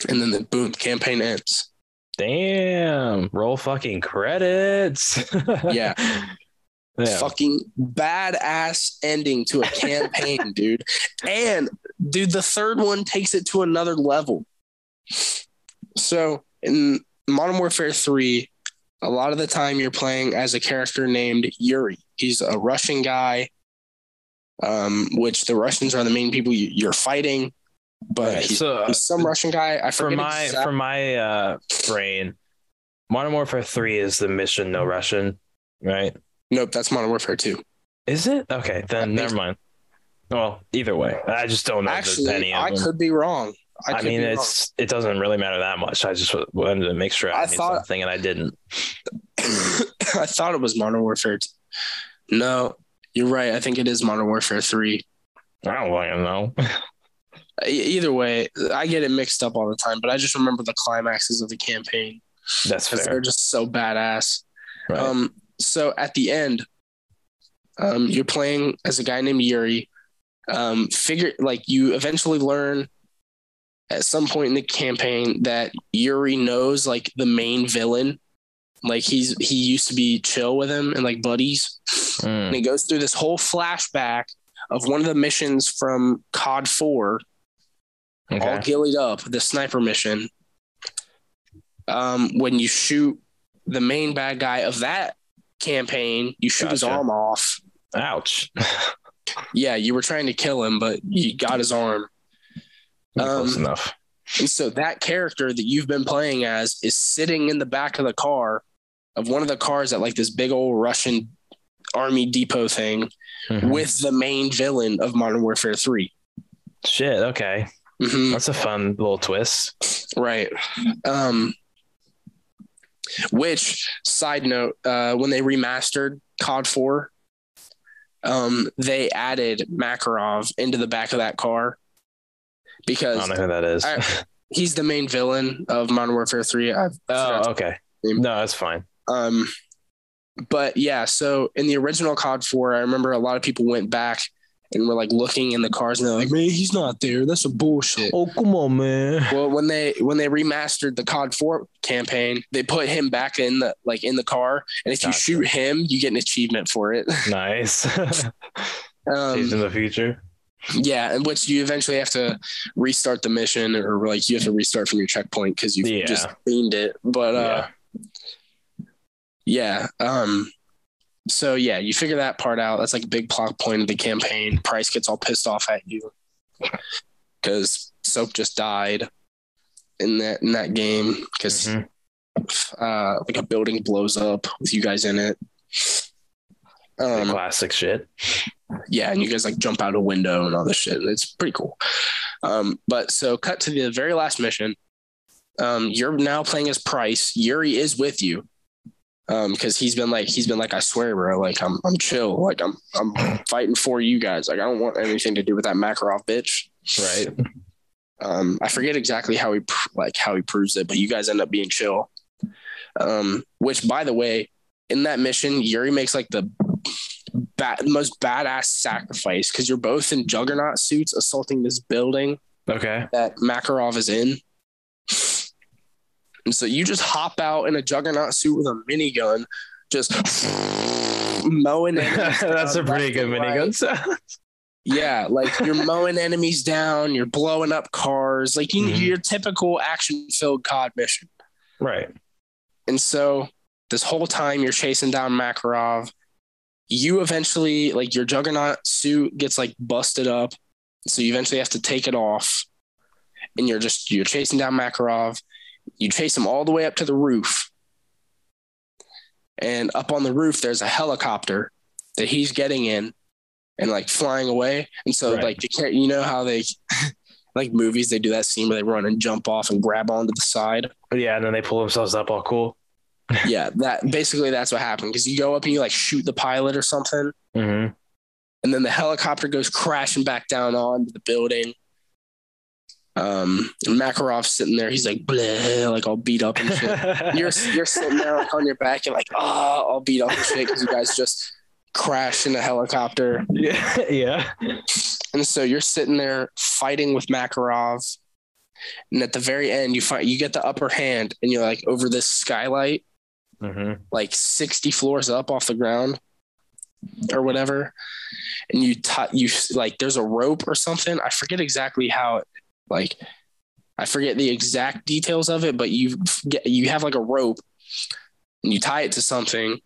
And then the boom, campaign ends. Damn. Roll fucking credits. Yeah. Yeah. Fucking badass ending to a campaign, dude. And dude, the third one takes it to another level. So in Modern Warfare 3, a lot of the time you're playing as a character named Yuri. He's a Russian guy, um, which the Russians are the main people you, you're fighting. But Right, he's, so, uh, he's some Russian guy. I for my exact- for my uh brain, Modern Warfare Three is the mission no Russian, right? Nope, that's Modern Warfare 2. Is it okay? Then never mind. Well, either way, I just don't know Actually, any of I could be wrong. I, I, mean, be wrong. it's it doesn't really matter that much. I just wanted to make sure I, I thought- something and I didn't. I thought it was Modern Warfare. 2. No, you're right. I think it is Modern Warfare 3. I don't fucking know. Either way, I get it mixed up all the time, but I just remember the climaxes of the campaign That's fair. they're just so badass. Right. Um, so at the end, um, you're playing as a guy named Yuri. Um, figure like you eventually learn at some point in the campaign that Yuri knows like the main villain. Like he's he used to be chill with him and like buddies. Mm. and it goes through this whole flashback of one of the missions from COD 4, all Okay. gillied up, the sniper mission. um, when you shoot the main bad guy of that campaign, you shoot his arm off. Ouch. Yeah, you were trying to kill him, but you got his arm. Close Um, enough. And so that character that you've been playing as is sitting in the back of the car of one of the cars at like this big old Russian army depot thing Mhm. with the main villain of Modern Warfare 3. Shit. Okay. Mhm. That's a fun little twist. Right. Um, which side note, uh, when they remastered COD 4, um, they added Makarov into the back of that car I don't know who that is. I- he's the main villain of Modern Warfare 3. I've oh, okay. No, that's fine. Um, but yeah, so in the original COD 4, I remember a lot of people went back and were like looking in the cars and they're like, man, he's not there. That's a bullshit. Oh, come on, man. Well, when they when they remastered the COD 4 campaign, they put him back in the like in the car, and if you shoot him, you get an achievement for it. Nice. Um, Changed in the future. Yeah, and which you eventually have to restart the mission, or like you have to restart from your checkpoint because you Yeah. just cleaned it. But uh, yeah, um, so yeah, you figure that part out. That's like a big plot point of the campaign. Price gets all pissed off at you because Soap just died in that in that game because Mhm. uh, like a building blows up with you guys in it. Um, Classic shit. Yeah, and you guys like jump out a window and all this shit. It's pretty cool. Um, but so cut to the very last mission. Um, you're now playing as Price. Yuri is with you. Um, because he's been like he's been like, I swear, bro, like I'm I'm chill. Like I'm I'm fighting for you guys. Like I don't want anything to do with that Makarov bitch. Right. Um, I forget exactly how he like how he proves it, but you guys end up being chill. Um, which by the way, in that mission, Yuri makes like the ba- most badass sacrifice because you're both in juggernaut suits assaulting this building Okay. that Makarov is in. And so you just hop out in a juggernaut suit with a minigun, just mowing That's a pretty good minigun sound. Yeah, like you're mowing enemies down, you're blowing up cars, like you, Mhm. your typical action-filled COD mission. Right. And so this whole time you're chasing down Makarov, you eventually like your juggernaut suit gets like busted up, so you eventually have to take it off, and you're just you're chasing down Makarov. You chase him all the way up to the roof, and up on the roof there's a helicopter that he's getting in, and like flying away. And so Right. like the char- you know how they like movies they do that scene where they run and jump off and grab onto the side Yeah, and then they pull themselves up all cool. Yeah, that basically that's what happened because you go up and you like shoot the pilot or something, Mm-hmm. and then the helicopter goes crashing back down onto the building. Um, and Makarov's sitting there, he's like, Bleh, like all beat up and shit. you're you're sitting there like, on your back and you're like, ah, all beat up and shit because you guys just crashed in a helicopter, yeah. Yeah. and so you're sitting there fighting with Makarov. And at the very end, you find you get the upper hand, and you're like over this skylight, Mm-hmm. like 60 floors up off the ground or whatever and you t- you like there's a rope or something i forget exactly how it like i forget the exact details of it but you get you have like a rope and you tie it to something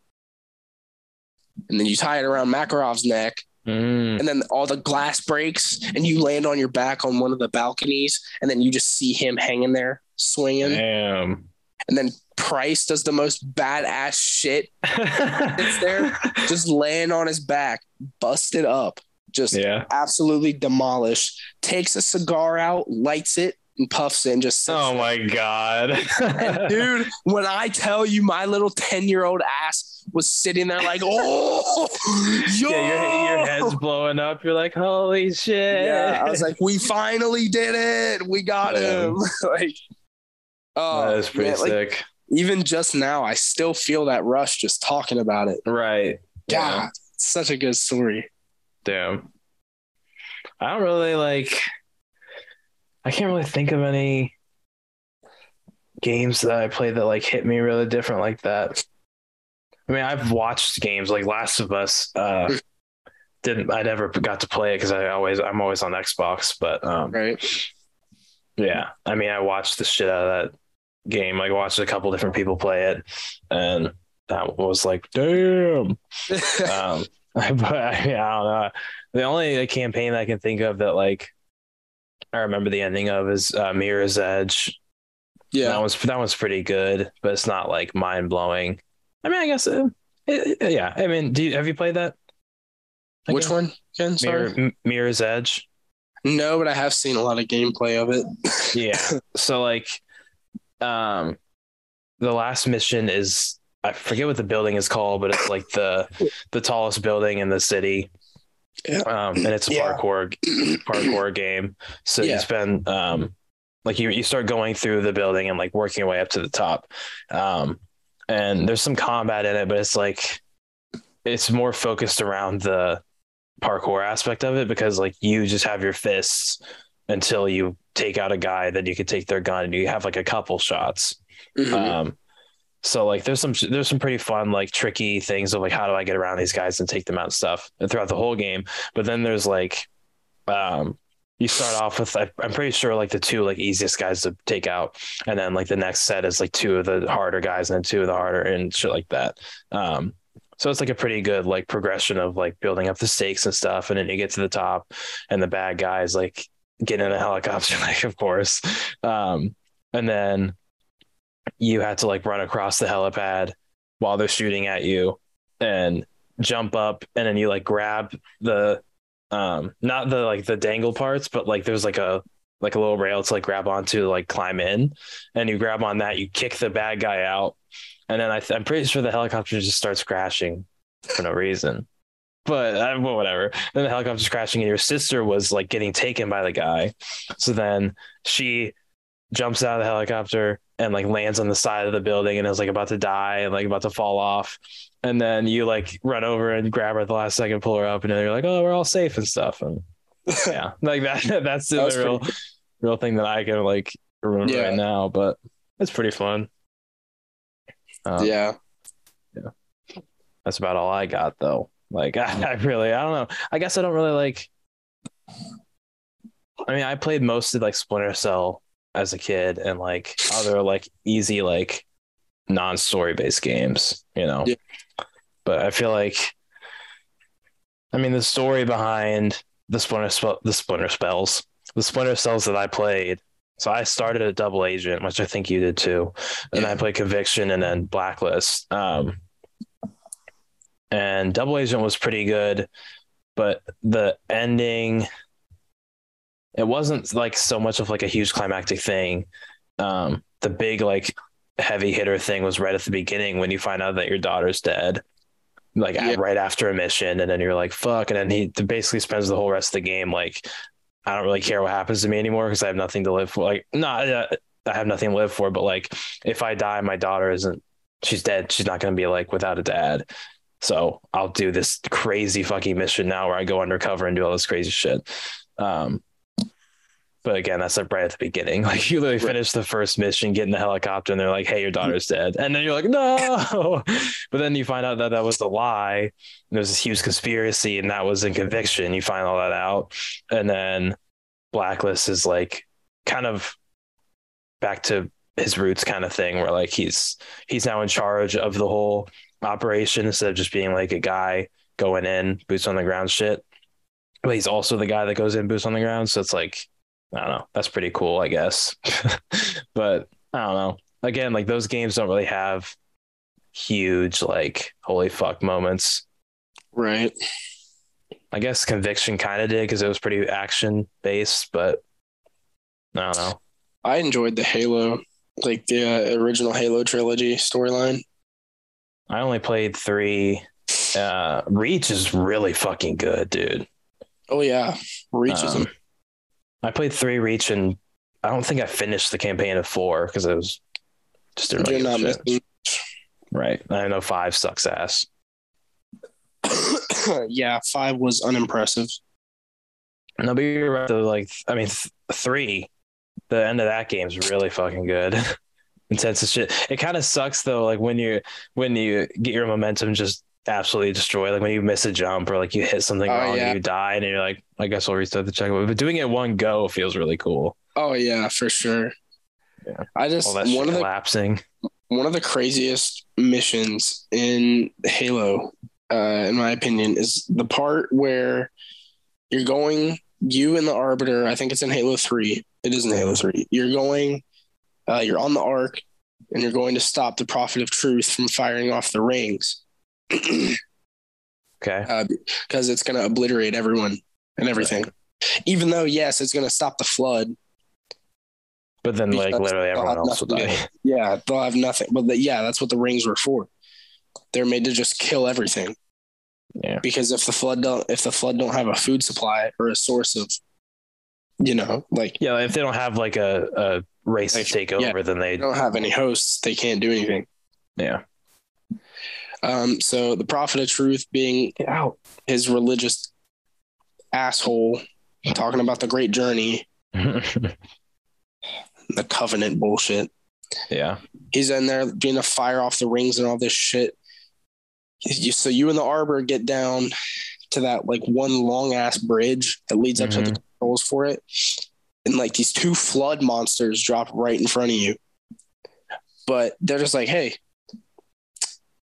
and then you tie it around makarov's neck Mm. and then all the glass breaks and you land on your back on one of the balconies and then you just see him hanging there swinging Damn. And then price does the most badass shit It's there. just laying on his back, busted up, just yeah. absolutely demolished. Takes a cigar out, lights it, and puffs it, and just Oh my god. Dude, when I tell you, my little ten year old ass was sitting there like, oh, yo! Yeah, your, your head's blowing up. You're like, holy shit. Yeah, I was like, we finally did it. We got Yeah. him. like, oh, that is pretty man, like, sick. even just now, I still feel that rush just talking about it. right. God, it's such a good story. Damn. I don't really like. I can't really think of any games that I played that like hit me really different like that. I mean, I've watched games like Last of Us. Uh, didn't I never got to play it because I always I'm always on Xbox, but um, Right. Yeah, I mean, I watched the shit out of that game. Like watched a couple different people play it, and that was like, damn. um, but I, mean, I don't know. The only campaign I can think of that like I remember the ending of is uh, Mirror's Edge. Yeah, that was that was pretty good, but it's not like mind blowing. I mean, I guess, it, it, yeah. I mean, do you have you played that? Which one again? Sorry, Mirror, Mirror's Edge. No, but I have seen a lot of gameplay of it. yeah. So like, um, the last mission is I forget what the building is called, but it's like the the tallest building in the city. Yeah. Um, and it's a Yeah. parkour parkour game. So Yeah. you spend um like you you start going through the building and like working your way up to the top. Um and there's some combat in it, but it's like it's more focused around the parkour aspect of it because like you just have your fists until you take out a guy, then you can take their gun and you have like a couple shots. Mhm. Um, so like there's some there's some pretty fun like tricky things of like how do I get around these guys and take them out and stuff throughout the whole game. But then there's like um you start off with I- I'm pretty sure like the two like easiest guys to take out, and then like the next set is like two of the harder guys and then two of the harder and shit like that. Um, so it's like a pretty good like progression of like building up the stakes and stuff, and then you get to the top, and the bad guys like get in a helicopter, like of course, um, and then you had to like run across the helipad while they're shooting at you and jump up and then you like grab the um not the like the dangle parts but like there's like a like a little rail to like grab onto like climb in. And you grab on that you kick the bad guy out and then I th- I'm pretty sure the helicopter just starts crashing for no reason but uh, well, whatever then the helicopter's crashing and your sister was like getting taken by the guy so then she jumps out of the helicopter and like lands on the side of the building and is like about to die and like about to fall off. And then you like run over and grab her at the last second, pull her up, and then you're like, oh, we're all safe and stuff. And yeah, like that. That's the That real, real thing that I can like remember Yeah. right now. But it's pretty fun. Um, yeah. that's about all I got though. Like I, I really, I don't know. I guess I don't really like. I mean, I played mostly like Splinter Cell as a kid and like other like easy like non-story based games, you know. Yeah. But I feel like, I mean, the story behind the Splinter Spell, the Splinter Spells, the Splinter Cells that I played. So I started a Double Agent, which I think you did too, and Yeah. I played Conviction and then Blacklist. Um, and Double Agent was pretty good, but the ending it wasn't like so much of like a huge climactic thing. Um, the big like heavy hitter thing was right at the beginning when you find out that your daughter's dead, like Yeah. right after a mission, and then you're like fuck, and then he basically spends the whole rest of the game like I don't really care what happens to me anymore because I have nothing to live for. Like not uh, I have nothing to live for, but like if I die, my daughter isn't she's dead. She's not going to be like without a dad. So I'll do this crazy fucking mission now where I go undercover and do all this crazy shit. Um, but again, that's like right at the beginning. Like you literally Right. finish the first mission, get in the helicopter, and they're like, "Hey, your daughter's dead," and then you're like, "No!" but then you find out that that was a lie. And there's this huge conspiracy, and that was in conviction. You find all that out, and then Blacklist is like kind of back to his roots kind of thing where like he's he's now in charge of the whole operation instead of just being like a guy going in boots on the ground shit but he's also the guy that goes in boots on the ground so it's like i don't know that's pretty cool i guess but i don't know again like those games don't really have huge like holy fuck moments Right. i guess conviction kind of did because it was pretty action based but i don't know I enjoyed the Halo, like the uh, original Halo trilogy storyline. I only played three. Uh, Reach is really fucking good, dude. Oh yeah, reaches Um, them. I played three Reach, and I don't think I finished the campaign of four because it was just didn't really You're not shit. missing. right. I know five sucks ass. yeah, five was unimpressive. No, but you're right. Though, like, I mean, th- three. The end of that game's really fucking good. Intense as shit. It kind of sucks though, like when you when you get your momentum just absolutely destroy. Like when you miss a jump or like you hit something Oh, wrong yeah. and you die, and you're like, I guess I'll restart the checkpoint. But doing it one go feels really cool. Oh yeah, for sure. Yeah. I just one of the collapsing. one of the craziest missions in Halo, uh, in my opinion, is the part where you're going, you and the Arbiter. I think it's in Halo Three. It is in Halo Three. You're going, uh, you're on the Ark, and you're going to stop the Prophet of Truth from firing off the rings, Okay. Uh, because it's going to obliterate everyone and everything. Even though, yes, it's going to stop the flood. But then, like, literally everyone else will die. Yeah, they'll have nothing. But the, yeah, that's what the rings were for. They're made to just kill everything. Yeah. because if the flood don't if the flood don't have a food supply or a source of you know like Yeah. If they don't have like a, a race Like, to take yeah. over, then they, they don't have any hosts they can't do anything yeah. Um so the prophet of truth being out. his religious asshole talking about the great journey. The covenant bullshit. Yeah. he's in there being to fire off the rings and all this shit. You, so you and the arbor get down to that like one long ass bridge that leads up to the controls for it. And like these two flood monsters drop right in front of you. But they're just like hey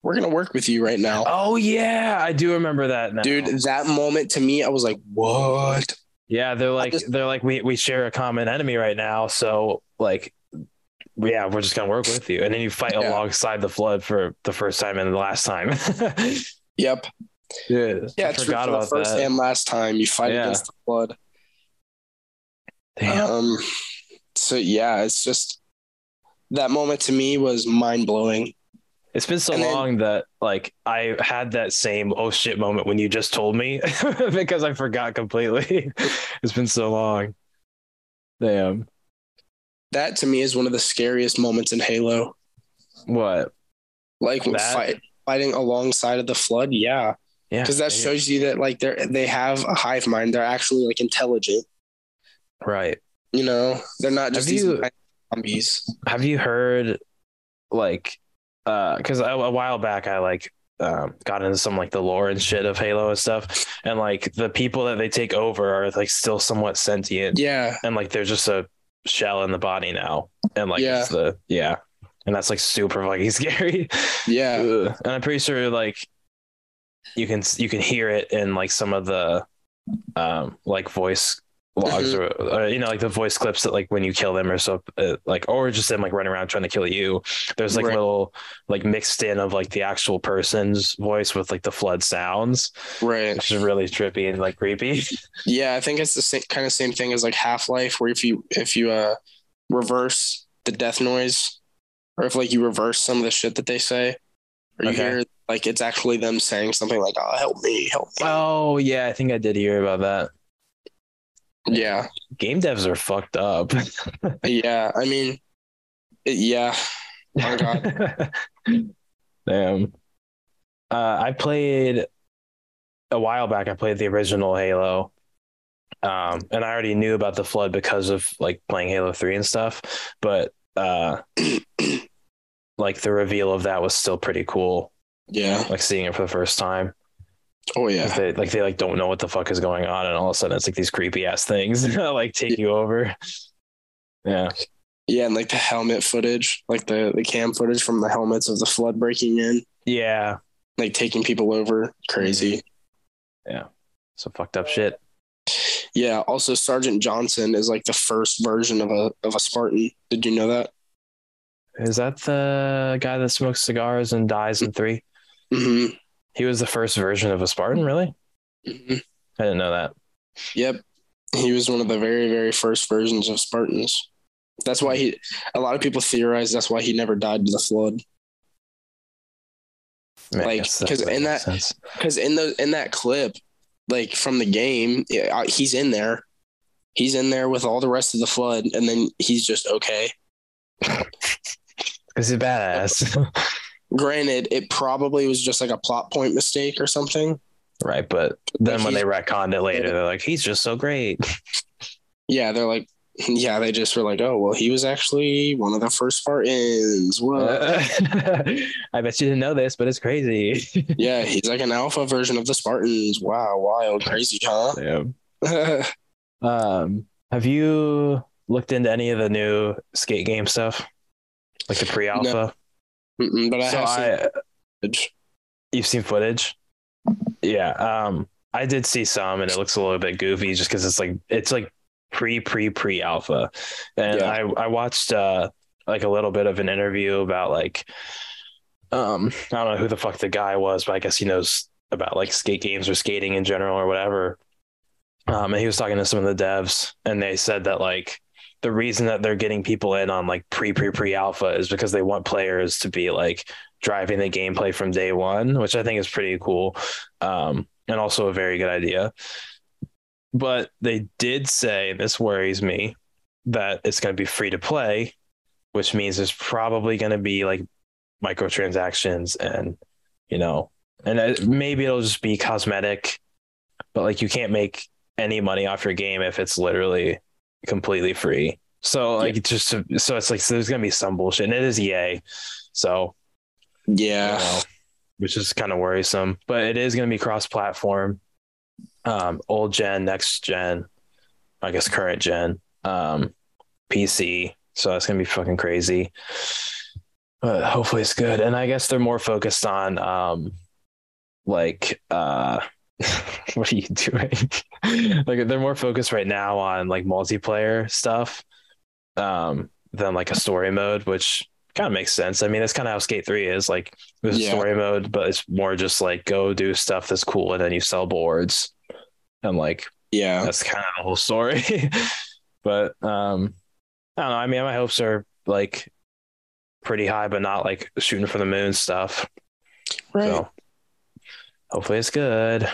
we're gonna work with you right now Oh, yeah. I do remember that now. dude that moment to me i was like what Yeah, they're like just- they're like we we share a common enemy right now, so like yeah, we're just gonna work with you, and then you fight Yeah. alongside the flood for the first time and the last time. yep yeah, yeah I it's forgot for the first that. and last time you fight Yeah. against the flood Damn. Um, so yeah, it's just that moment to me was mind blowing. It's been so and then- long that like I had that same oh shit moment when you just told me because I forgot completely. it's been so long. Damn. That to me is one of the scariest moments in Halo. What? Like fight, fighting alongside of the flood, yeah, Yeah. because that yeah. shows you that like they're they have a hive mind. They're actually like intelligent. right. You know, they're not just Have these you- zombies. have you heard like uh because a, a while back i like um got into some like the lore and shit of halo and stuff. And like the people that they take over are like still somewhat sentient. Yeah, and like they're just a shell in the body now. And like Yeah. the yeah. And that's like super fucking scary. Yeah, Ugh. and i'm pretty sure like you can you can hear it in like some of the um like voice logs or, or you know like the voice clips that like when you kill them or so uh, like or just them like running around trying to kill you there's like Right. little like mixed in of like the actual person's voice with like the flood sounds right. which is really trippy and like creepy Yeah, I think it's the same kind of same thing as like Half Life, where if you if you uh reverse the death noise, or if like you reverse some of the shit that they say, or you Okay. hear like it's actually them saying something like "Oh, help me, help me." oh yeah i think i did hear about that yeah, game devs are fucked up yeah. I mean, yeah. Oh, my God. Damn. Uh, I played a while back. I played the original Halo, um, and I already knew about the flood because of like playing Halo Three and stuff. But uh, like the reveal of that was still pretty cool. Yeah. Like seeing it for the first time. Oh yeah. They like they like don't know what the fuck is going on, and all of a sudden it's like these creepy ass things like take you over. Yeah. Yeah, and like the helmet footage, like the the cam footage from the helmets of the flood breaking in, Yeah. like taking people over. Crazy. Yeah. So fucked up shit. Yeah. Also, Sergeant Johnson is like the first version of a of a Spartan. Did you know that? Is that the guy that smokes cigars and dies in three? hmm He was the first version of a Spartan, really? hmm I didn't know that. Yep. He was one of the very, very first versions of Spartans. That's why he, a lot of people theorize that's why he never died to the flood. I Like, guess that 'cause would in that- Because in the in that clip, like from the game, he's in there. He's in there with all the rest of the flood, and then he's just okay. because he's badass, Granted, it probably was just like a plot point mistake or something. right? But then Like, when they retconned it later, they're like, he's just so great. Yeah, they're like, yeah, they just were like, oh well, he was actually one of the first Spartans. What? I bet you didn't know this, but it's crazy. yeah, he's like an alpha version of the Spartans. Wow, wild, crazy, huh? Yeah. Um, have you looked into any of the new skate game stuff, like the pre-alpha? Mm-mm, but I so have seen I, footage. you've seen footage. Yeah, um, I did see some, and it looks a little bit goofy, just because it's like it's like pre pre pre alpha, and Yeah. I I watched uh like a little bit of an interview about like um I don't know who the fuck the guy was, but I guess he knows about like skate games or skating in general or whatever. Um, and he was talking to some of the devs, and they said that like the reason that they're getting people in on like pre pre pre alpha is because they want players to be like driving the gameplay from day one, which I think is pretty cool, um, and also a very good idea. But they did say, this worries me, that it's going to be free to play, which means there's probably going to be like microtransactions and you know, and maybe it'll just be cosmetic, but like you can't make any money off your game if it's literally completely free. So like it's just so it's like so there's gonna be some bullshit, and it is EA, so Yeah. you know, which is kind of worrisome. But it is to be cross-platform, um, old gen, next gen, I guess current gen, um, PC. So that's to be fucking crazy. But hopefully it's good. And I guess they're more focused on, um, like, uh, what are you doing? like they're more focused right now on like multiplayer stuff, um, than like a story mode, which kind of makes sense. I mean, that's kind of how Skate 3 is. Like there's Yeah. a story mode, but it's more just like go do stuff that's cool and then you sell boards. And like Yeah. that's kind of the whole story. but um I don't know. I mean, my hopes are like pretty high, but not like shooting for the moon stuff. Right. So hopefully it's good.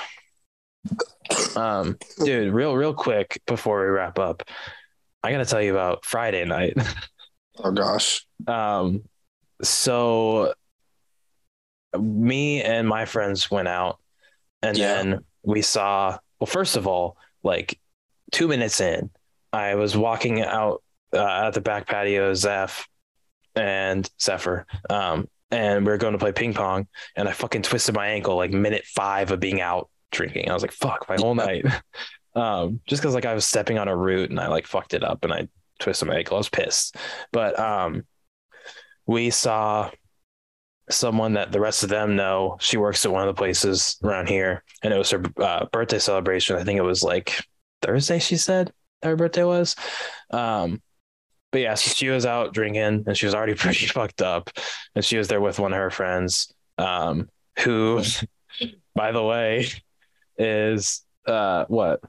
Um, dude, real real quick before we wrap up, I gotta tell you about Friday night. Oh gosh. Um, so me and my friends went out, and Yeah. then we saw. Well, first of all, like two minutes in, I was walking out uh, at the back patio, Zeph and Zephyr, um, and we were going to play ping pong, and I fucking twisted my ankle like minute five of being out drinking. I was like, "Fuck!" My whole night, um, just because like I was stepping on a root and I like fucked it up, and I twisted my ankle. I was pissed, but um, we saw someone that the rest of them know. She works at one of the places around here, and it was her uh, birthday celebration. I think it was like Thursday. She said that her birthday was. Um, but yeah, so she was out drinking, and she was already pretty fucked up, and she was there with one of her friends, um, who, by the way, is uh, what?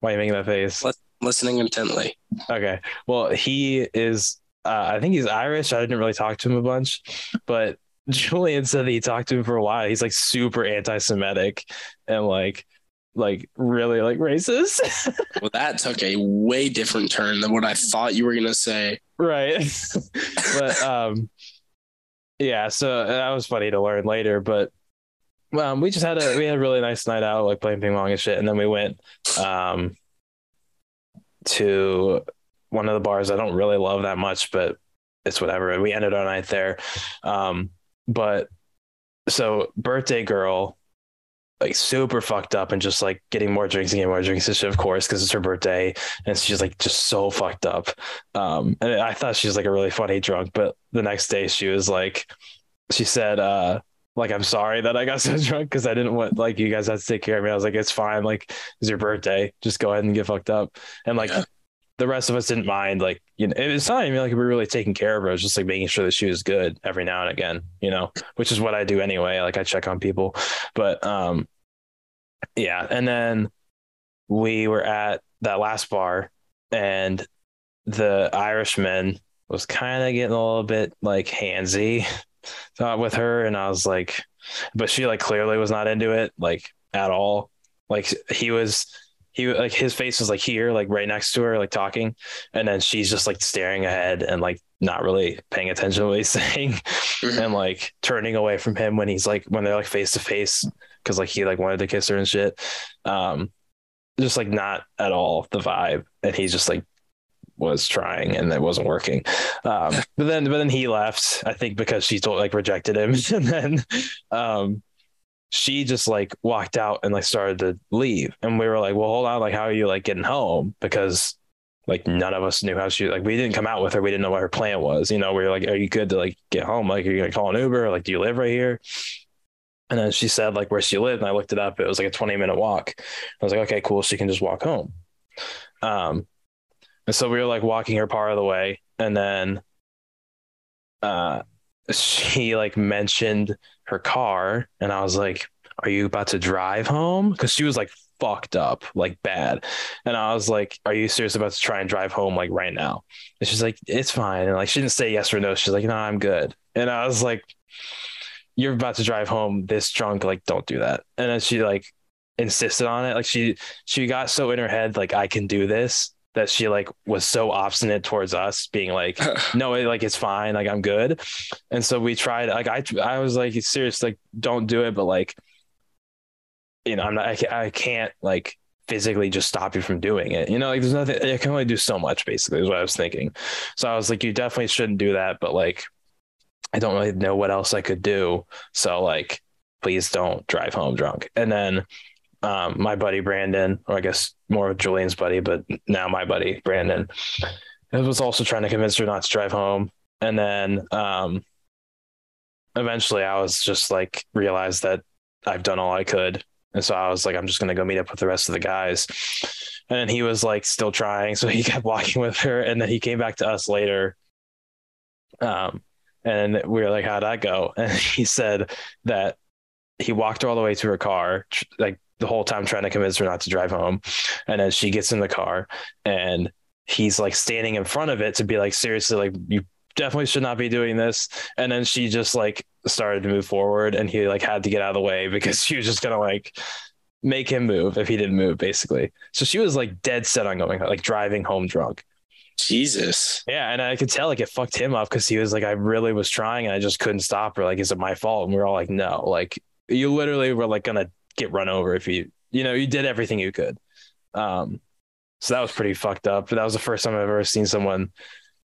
Why are you making that face? Listening intently. Okay. Well, he is. Uh, I think he's Irish. I didn't really talk to him a bunch, but Julian said that he talked to him for a while. He's like super anti-Semitic and like, like really like racist. Well, that took a way different turn than what I thought you were gonna say. right. but um, yeah. So that was funny to learn later. But um, we just had a we had a really nice night out, like playing ping pong and shit, and then we went um to one of the bars I don't really love that much, but it's whatever. And we ended our night there. Um, but so birthday girl, like super fucked up and just like getting more drinks and getting more drinks and shit, of course, because it's her birthday. And she's like just so fucked up. Um, and I thought she was like a really funny drunk, but the next day she was like, she said, uh, like I'm sorry that I got so drunk because I didn't want like you guys had to take care of me. I was like, it's fine. Like it's your birthday. Just go ahead and get fucked up. And like Yeah. the rest of us didn't mind. Like you know, it's not even like we were really taking care of her. It was just like making sure that she was good every now and again. You know, which is what I do anyway. Like I check on people. But um, yeah. And then we were at that last bar, and the Irishman was kind of getting a little bit like handsy uh, with her, and I was like, but she like clearly was not into it like at all. Like he was, he like his face was like here, like right next to her, like talking, and then she's just like staring ahead and like not really paying attention to what he's saying, Mhm. and like turning away from him when he's like when they're like face to face because like he like wanted to kiss her and shit. Um, just like not at all the vibe, and he's just like was trying and it wasn't working. Um, but then, but then he left. I think because she told like rejected him, and then um, she just like walked out and like started to leave, and we were like, "Well, hold on, like how are you like getting home?" Because like none of us knew how she like we didn't come out with her. We didn't know what her plan was. You know, we were like, Are you good to like get home? Like, are you gonna call an Uber? Like, do you live right here? And then she said like where she lived, and I looked it up. It was like a 20 minute walk. I was like, okay, cool. She can just walk home. Um, and so we were like walking her part of the way, and then uh she like mentioned her car, and I was like, Are you about to drive home? Because she was like fucked up, like bad. And I was like, Are you serious about to try and drive home like right now? And she's like, It's fine. And like she didn't say yes or no. She's like, No, I'm good. And I was like, You're about to drive home this drunk, like, don't do that. And then she like insisted on it. Like she she got so in her head, like, I can do this that she like was so obstinate towards us being like no it, like it's fine like i'm good. And so we tried like i i was like serious like don't do it but like you know i'm not I, I can't like physically just stop you from doing it. You know like there's nothing i can only do so much basically is what i was thinking. So i was like you definitely shouldn't do that but like i don't really know what else i could do so like please don't drive home drunk. And then um, my buddy Brandon, or I guess more of Julian's buddy, but now my buddy Brandon, was also trying to convince her not to drive home. And then um, eventually I was just like, realized that I've done all I could. And so I was like, I'm just going to go meet up with the rest of the guys. And he was like still trying. So he kept walking with her. And then he came back to us later. Um, and we were like, how'd that go? And he said that he walked all the way to her car, like the whole time trying to convince her not to drive home. And then she gets in the car and he's like standing in front of it to be like, seriously, like you definitely should not be doing this. And then she just like started to move forward and he like had to get out of the way because she was just gonna like make him move if he didn't move, basically. So she was like dead set on going like driving home drunk. Jesus. Yeah, and I could tell like it fucked him up because he was like, I really was trying and I just couldn't stop her. Like, is it my fault? And we are all like, no, like you literally were like gonna get run over if you you know you did everything you could. Um so that was pretty fucked up. That was the first time i've ever seen someone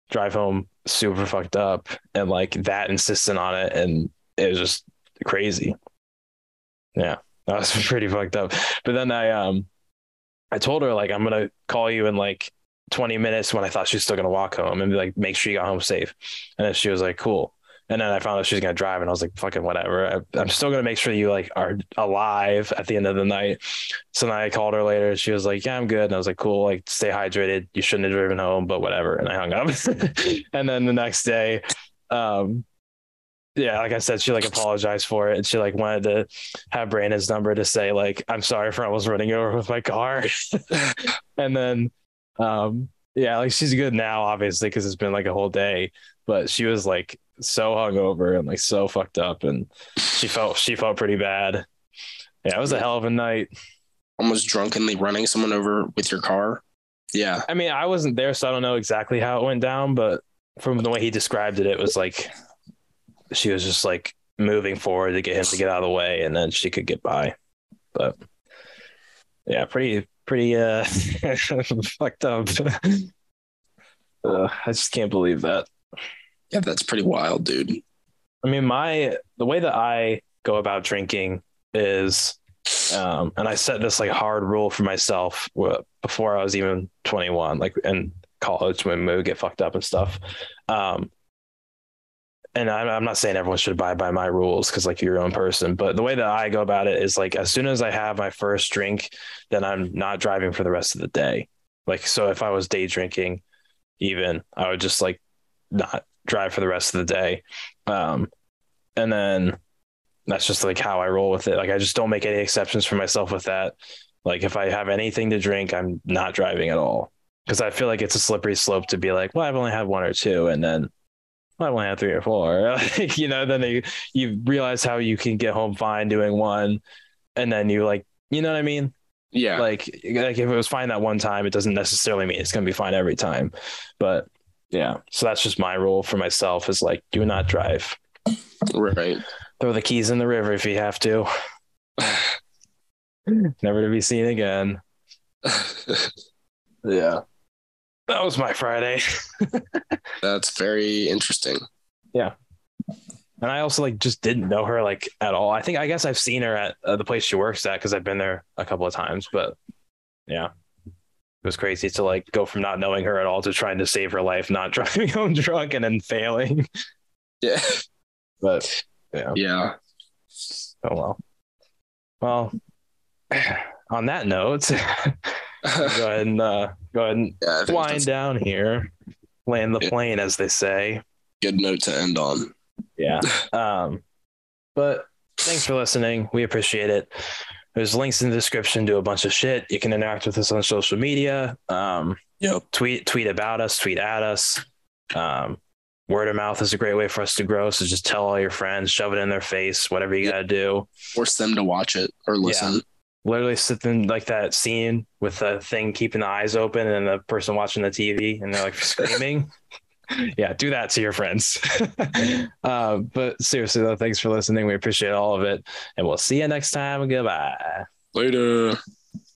drive home super fucked up and like that insistent on it. And it was just crazy. Yeah that was pretty fucked up. But then i um i told her like i'm gonna call you in like 20 minutes when i thought she was still gonna walk home and be like make sure you got home safe. And then she was like cool and then I found out she was gonna drive, and I was like, "Fucking whatever." I, am still gonna make sure you like are alive at the end of the night. So then I called her later. She was like, "Yeah, I'm good." And I was like, "Cool. Like, stay hydrated. You shouldn't have driven home, but whatever." And I hung up. and then the next day, um, yeah, like I said, she like apologized for it, and she like wanted to have Brandon's number to say like, "I'm sorry for almost running over with my car." and then, um, yeah, like she's good now, obviously, because it's been like a whole day. But she was like so hungover and like so fucked up, and she felt she felt pretty bad. Yeah, it was a hell of a night. Almost drunkenly running someone over with your car. Yeah, I mean, I wasn't there, so I don't know exactly how it went down, but from the way he described it, it was like she was just like moving forward to get him to get out of the way, and then she could get by. But yeah, pretty pretty uh fucked up. uh, I just can't believe that. Yeah, that's pretty wild, dude. I mean, my the way that I go about drinking is, um, and I set this like hard rule for myself before I was even 21, like in college when we get fucked up and stuff. Um, and I'm, I'm not saying everyone should abide by my rules because like you're your own person, but the way that I go about it is like as soon as I have my first drink, then I'm not driving for the rest of the day. Like so, if I was day drinking, even I would just like not drive for the rest of the day. Um, and then that's just like how I roll with it. Like I just don't make any exceptions for myself with that. Like if I have anything to drink, I'm not driving at all because I feel like it's a slippery slope to be like, well, I've only had one or two, and then well, I only had three or four. you know, then they, you realize how you can get home fine doing one, and then you like, you know what I mean? Yeah. Like, like if it was fine that one time, it doesn't necessarily mean it's going to be fine every time. But yeah. So that's just my rule for myself is like, do not drive. Right. Throw the keys in the river if you have to. Never to be seen again. yeah. That was my Friday. That's very interesting. Yeah. And I also like just didn't know her like at all. I think I guess I've seen her at uh, the place she works at because I've been there a couple of times. But yeah, it was crazy to like go from not knowing her at all to trying to save her life, not driving home drunk and then failing. Yeah. But yeah. Yeah. Oh well. Well, on that note, go ahead and uh, go ahead and Yeah, wind down here, land the plane, as they say. good note to end on. Yeah. Um, but thanks for listening. We appreciate it. There's links in the description to a bunch of shit. You can interact with us on social media. Um, Yep. tweet tweet about us, tweet at us. Um, word of mouth is a great way for us to grow. So just tell all your friends, shove it in their face, whatever you Yeah. gotta do. Force them to watch it or listen. Yeah. Literally sit in like that scene with the thing keeping the eyes open and the person watching the TV and they're like screaming. yeah, do that to your friends. uh, but seriously though, thanks for listening. We appreciate all of it. And we'll see you next time. Goodbye. Later.